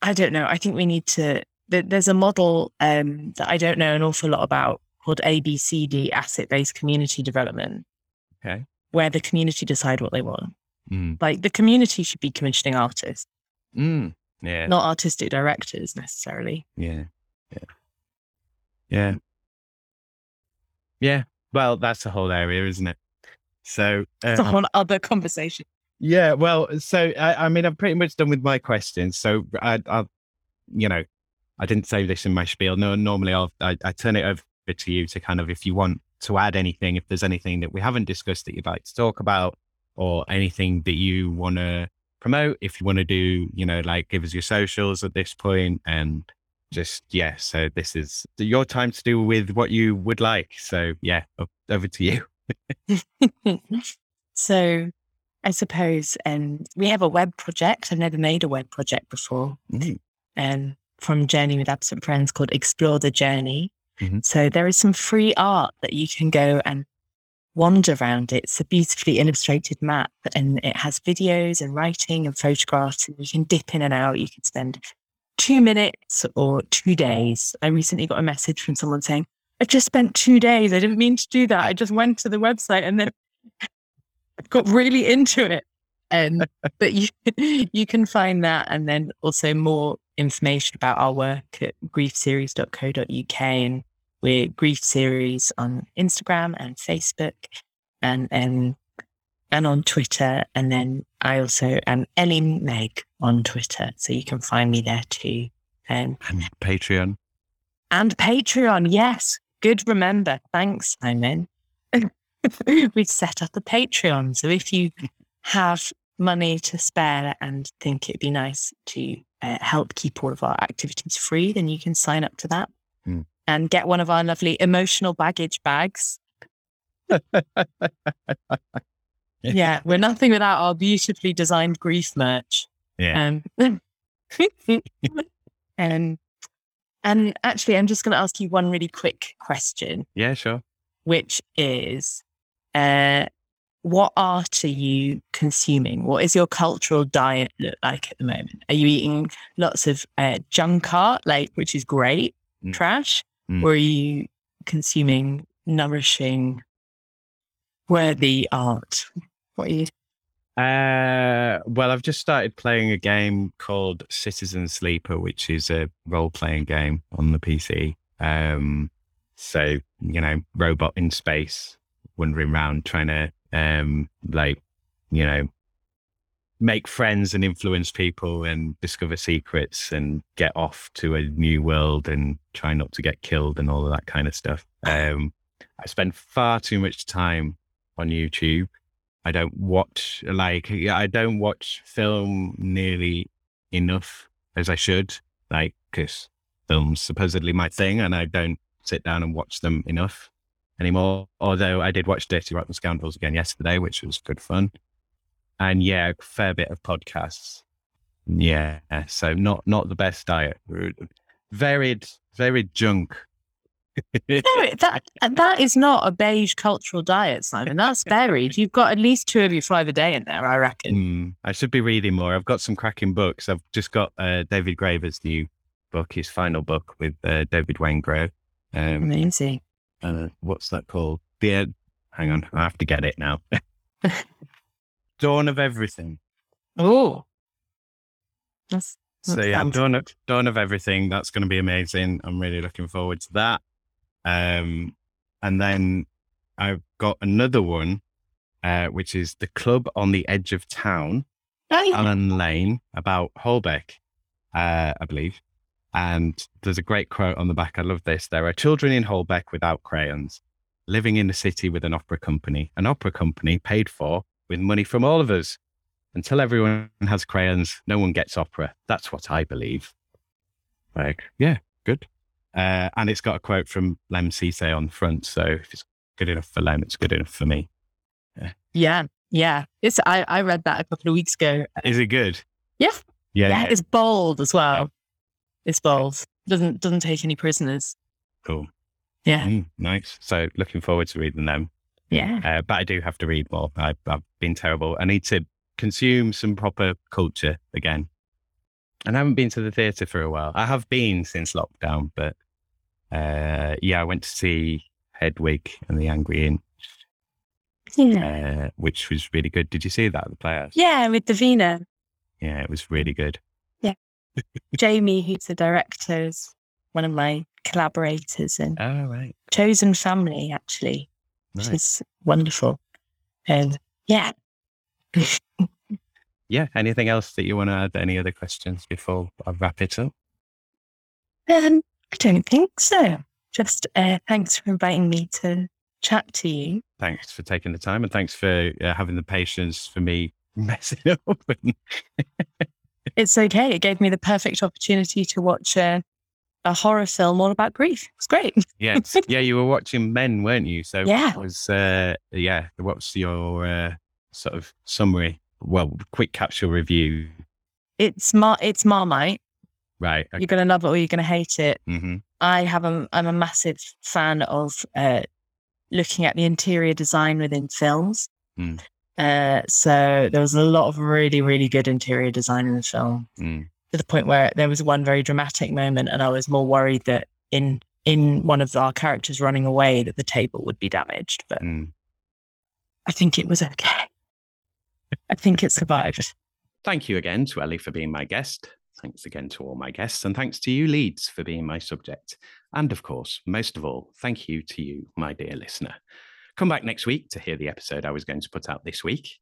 I don't know. I think we need to. There's a model um, that I don't know an awful lot about called ABCD, asset based community development, Okay. where the community decide what they want. Mm. Like the community should be commissioning artists, Mm. Yeah. not artistic directors necessarily. Yeah. Yeah. Yeah. Yeah. Well, that's a whole area, isn't it? So, It's uh, a whole other conversation. Yeah. Well, so I, I mean, I'm pretty much done with my questions. So I, I, you know, I didn't say this in my spiel. No, normally I'll, I, I turn it over to you to kind of, if you want to add anything, if there's anything that we haven't discussed that you'd like to talk about or anything that you want to promote, if you want to do, you know, like give us your socials at this point and just, yeah. So this is your time to do with what you would like. So yeah, over to you. so I suppose um, we have a web project. I've never made a web project before. Mm. um, from Journey with Absent Friends called Explore the Journey. Mhm. So there is some free art that you can go and wander around. It's a beautifully illustrated map and it has videos and writing and photographs and you can dip in and out. You can spend two minutes or two days. I recently got a message from someone saying, I just spent two days. I didn't mean to do that. I just went to the website and then got really into it. And but you you can find that and then also more information about our work at griefseries.co.uk and we're grief series on Instagram and Facebook and and and on Twitter. And then I also am Ellie Meg on Twitter. So you can find me there too. Um, And Patreon. and Patreon yes. Good remember. Thanks Simon we've set up a Patreon so if you have money to spare and think it'd be nice to uh, help keep all of our activities free, then you can sign up to that Hmm. and get one of our lovely emotional baggage bags. yeah, we're nothing without our beautifully designed grief merch. Yeah. Um, and and actually, I'm just going to ask you one really quick question Yeah, sure. which is uh, what art are you consuming? What is your cultural diet look like at the moment? Are you eating lots of uh, junk art, like which is great, Mm. trash, Mm. or are you consuming nourishing, worthy art? What are you? Uh, well, I've just started playing a game called Citizen Sleeper, which is a role playing game on the PC. Um, so, you know, robot in space, wandering around trying to, um, like, you know, make friends and influence people and discover secrets and get off to a new world and try not to get killed and all of that kind of stuff. Um, I spend far too much time on YouTube. I don't watch like I don't watch film nearly enough as I should, like because film's supposedly my thing, and I don't sit down and watch them enough anymore. Although I did watch Dirty Rotten Scoundrels again yesterday, which was good fun, and yeah, a fair bit of podcasts. Yeah, so not not the best diet. Varied, varied junk. No, that that is not a beige cultural diet, Simon. That's varied. You've got at least two of your five a day in there, I reckon. Mm, I should be reading more. I've got some cracking books. I've just got uh, David Graeber's new book, his final book with uh, David Wengrow. Um, Amazing. Uh, what's that called? The uh, hang on, I have to get it now. Dawn of Everything. Oh, that's So That yeah, sounds- Dawn of, Dawn of Everything. That's going to be amazing. I'm really looking forward to that. Um, and then I've got another one, uh, which is the Club on the Edge of Town, oh, yeah. Alan Lane, about Holbeck, uh, I believe. And there's a great quote on the back. I love this. There are children in Holbeck without crayons, living in the city with an opera company, an opera company paid for with money from all of us. Until everyone has crayons, no one gets opera. That's what I believe. Like, yeah, good. Uh, and it's got a quote from Lem Sissay on the front. So if it's good enough for Lem, it's good enough for me. yeah, yeah. It's I, I read that a couple of weeks ago. Is it good? Yeah. Yeah. Yeah, it's bold as well. It's bold. Doesn't doesn't take any prisoners. cool. Yeah, Mm, nice. So looking forward to reading them. yeah. Uh, but I do have to read more. I, I've been terrible. I need to consume some proper culture again. And I haven't been to the theatre for a while. I have been since lockdown, but uh, yeah, I went to see Hedwig and the Angry Inch, Yeah. uh, which was really good. Did you see that at the Playhouse? Yeah, with Davina. Yeah, it was really good. Jamie, who's the director, is one of my collaborators and Oh, right. Chosen Family, actually, which Nice. is wonderful. And yeah. Yeah. Anything else that you want to add? Any other questions before I wrap it up? Um, I don't think so. Just uh, thanks for inviting me to chat to you. Thanks for taking the time and thanks for uh, having the patience for me messing up. And It's okay. It gave me the perfect opportunity to watch a, a horror film all about grief. It's great. yeah, yeah, you were watching Men, weren't you? So Yeah. was uh, yeah, what's your uh, sort of summary? Well, quick capsule review. It's Mar- it's Marmite. Right. Okay. You're gonna love it or you're gonna hate it. hmm I have a I'm a massive fan of uh, looking at the interior design within films. Mm. Uh, so there was a lot of really really good interior design in the film Mm. to the point where there was one very dramatic moment, and I was more worried that in in one of our characters running away that the table would be damaged, but Mm. I think it was okay. I think it survived. Thank you again to Ellie for being my guest. Thanks again to all my guests, and thanks to you, Leeds, for being my subject. And of course, most of all, thank you to you, my dear listener. Come back next week to hear the episode I was going to put out this week.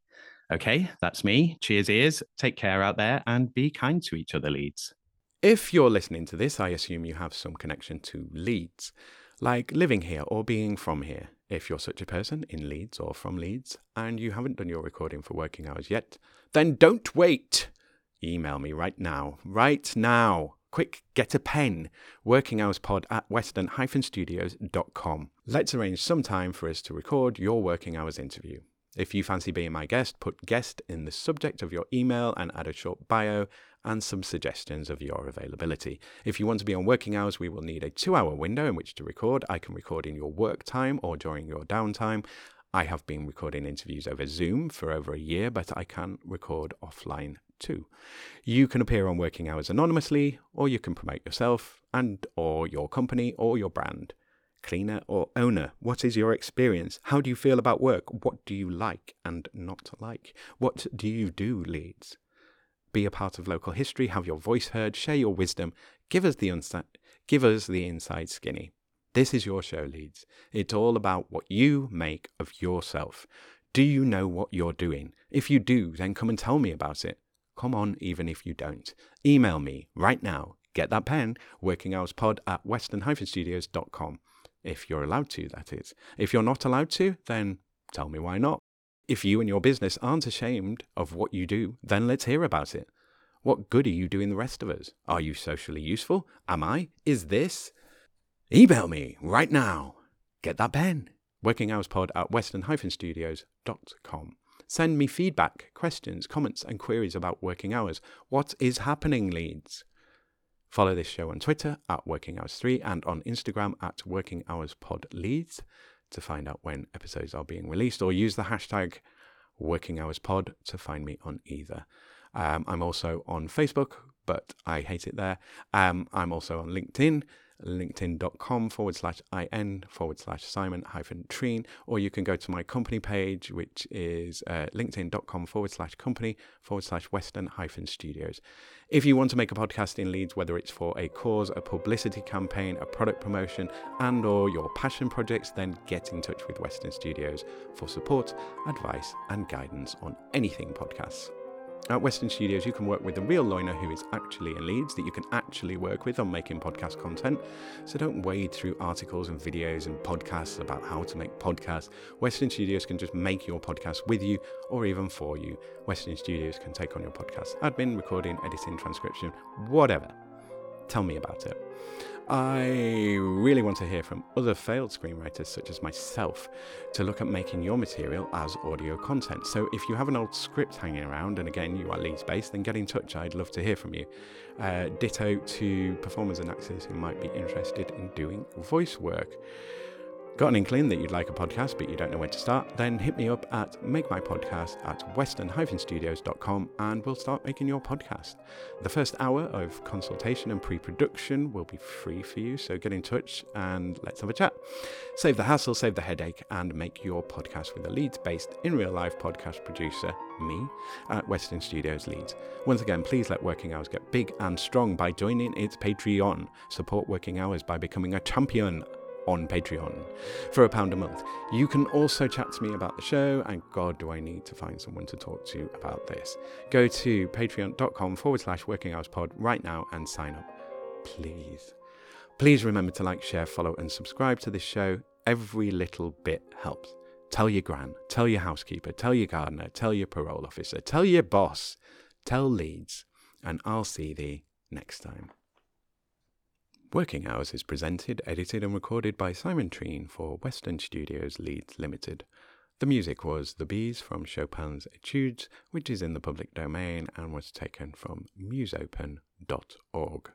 Okay, that's me. Cheers, ears. Take care out there and be kind to each other, Leeds. If you're listening to this, I assume you have some connection to Leeds, like living here or being from here. If you're such a person in Leeds or from Leeds and you haven't done your recording for working hours yet, then don't wait. Email me right now. Right now. Quick, get a pen. Workinghourspod at western-studios.com. Let's arrange some time for us to record your working hours interview. If you fancy being my guest, put guest in the subject of your email and add a short bio and some suggestions of your availability. If you want to be on working hours, we will need a two hour window in which to record. I can record in your work time or during your downtime. I have been recording interviews over Zoom for over a year, but I can record offline too. You can appear on working hours anonymously, or you can promote yourself and or your company or your brand. Cleaner or owner, what is your experience? How do you feel about work? What do you like and not like? What do you do, Leeds? Be a part of local history, have your voice heard, share your wisdom, give us the unsi- give us the inside skinny. This is your show, Leeds. It's all about what you make of yourself. Do you know what you're doing? If you do, then come and tell me about it. Come on, even if you don't. Email me right now. Get that pen, workinghourspod at western-studios.com. If you're allowed to, that is. If you're not allowed to, then tell me why not. If you and your business aren't ashamed of what you do, then let's hear about it. What good are you doing the rest of us? Are you socially useful? Am I? Is this? Email me right now. Get that pen. Workinghourspod at western-studios.com. Send me feedback, questions, comments, and queries about working hours. What is happening, Leeds? Follow this show on Twitter at Working Hours 3 and on Instagram at Working Hours Pod Leeds to find out when episodes are being released or use the hashtag Working Hours Pod to find me on either. Um, I'm also on Facebook, but I hate it there. Um, I'm also on LinkedIn linkedin.com forward slash in forward slash Simon hyphen Treen, or you can go to my company page, which is uh, linkedin.com forward slash company forward slash Western hyphen studios. If you want to make a podcast in Leeds, whether it's for a cause, a publicity campaign, a product promotion, and or your passion projects, then get in touch with Western Studios for support, advice, and guidance on anything podcasts. At Western Studios, you can work with a real loiner who is actually in Leeds that you can actually work with on making podcast content. So don't wade through articles and videos and podcasts about how to make podcasts. Western Studios can just make your podcast with you or even for you. Western Studios can take on your podcast admin, recording, editing, transcription, whatever. Tell me about it. I really want to hear from other failed screenwriters such as myself to look at making your material as audio content. So if you have an old script hanging around, and again you are Leeds based, then get in touch. I'd love to hear from you. Uh, ditto to performers and actors who might be interested in doing voice work. Got an inkling that you'd like a podcast but you don't know where to start? Then hit me up at makemypodcast at western-studios.com and we'll start making your podcast. The first hour of consultation and pre-production will be free for you, so get in touch and let's have a chat. Save the hassle, save the headache, and make your podcast with a Leeds-based in real-life podcast producer, me, at Western Studios Leeds. Once again, please let Working Hours get big and strong by joining its Patreon. Support Working Hours by becoming a champion on Patreon for a pound a month. You can also chat to me about the show, and God, do I need to find someone to talk to about this. Go to patreon.com forward slash working hours pod right now and sign up, please. Please remember to like, share, follow, and subscribe to this show. Every little bit helps. Tell your gran, tell your housekeeper, tell your gardener, tell your parole officer, tell your boss, tell Leeds, and I'll see thee next time. Working Hours is presented, edited, and recorded by Simon Treen for Western Studios Leeds Limited. The music was The Bees from Chopin's Etudes, which is in the public domain and was taken from musopen.org.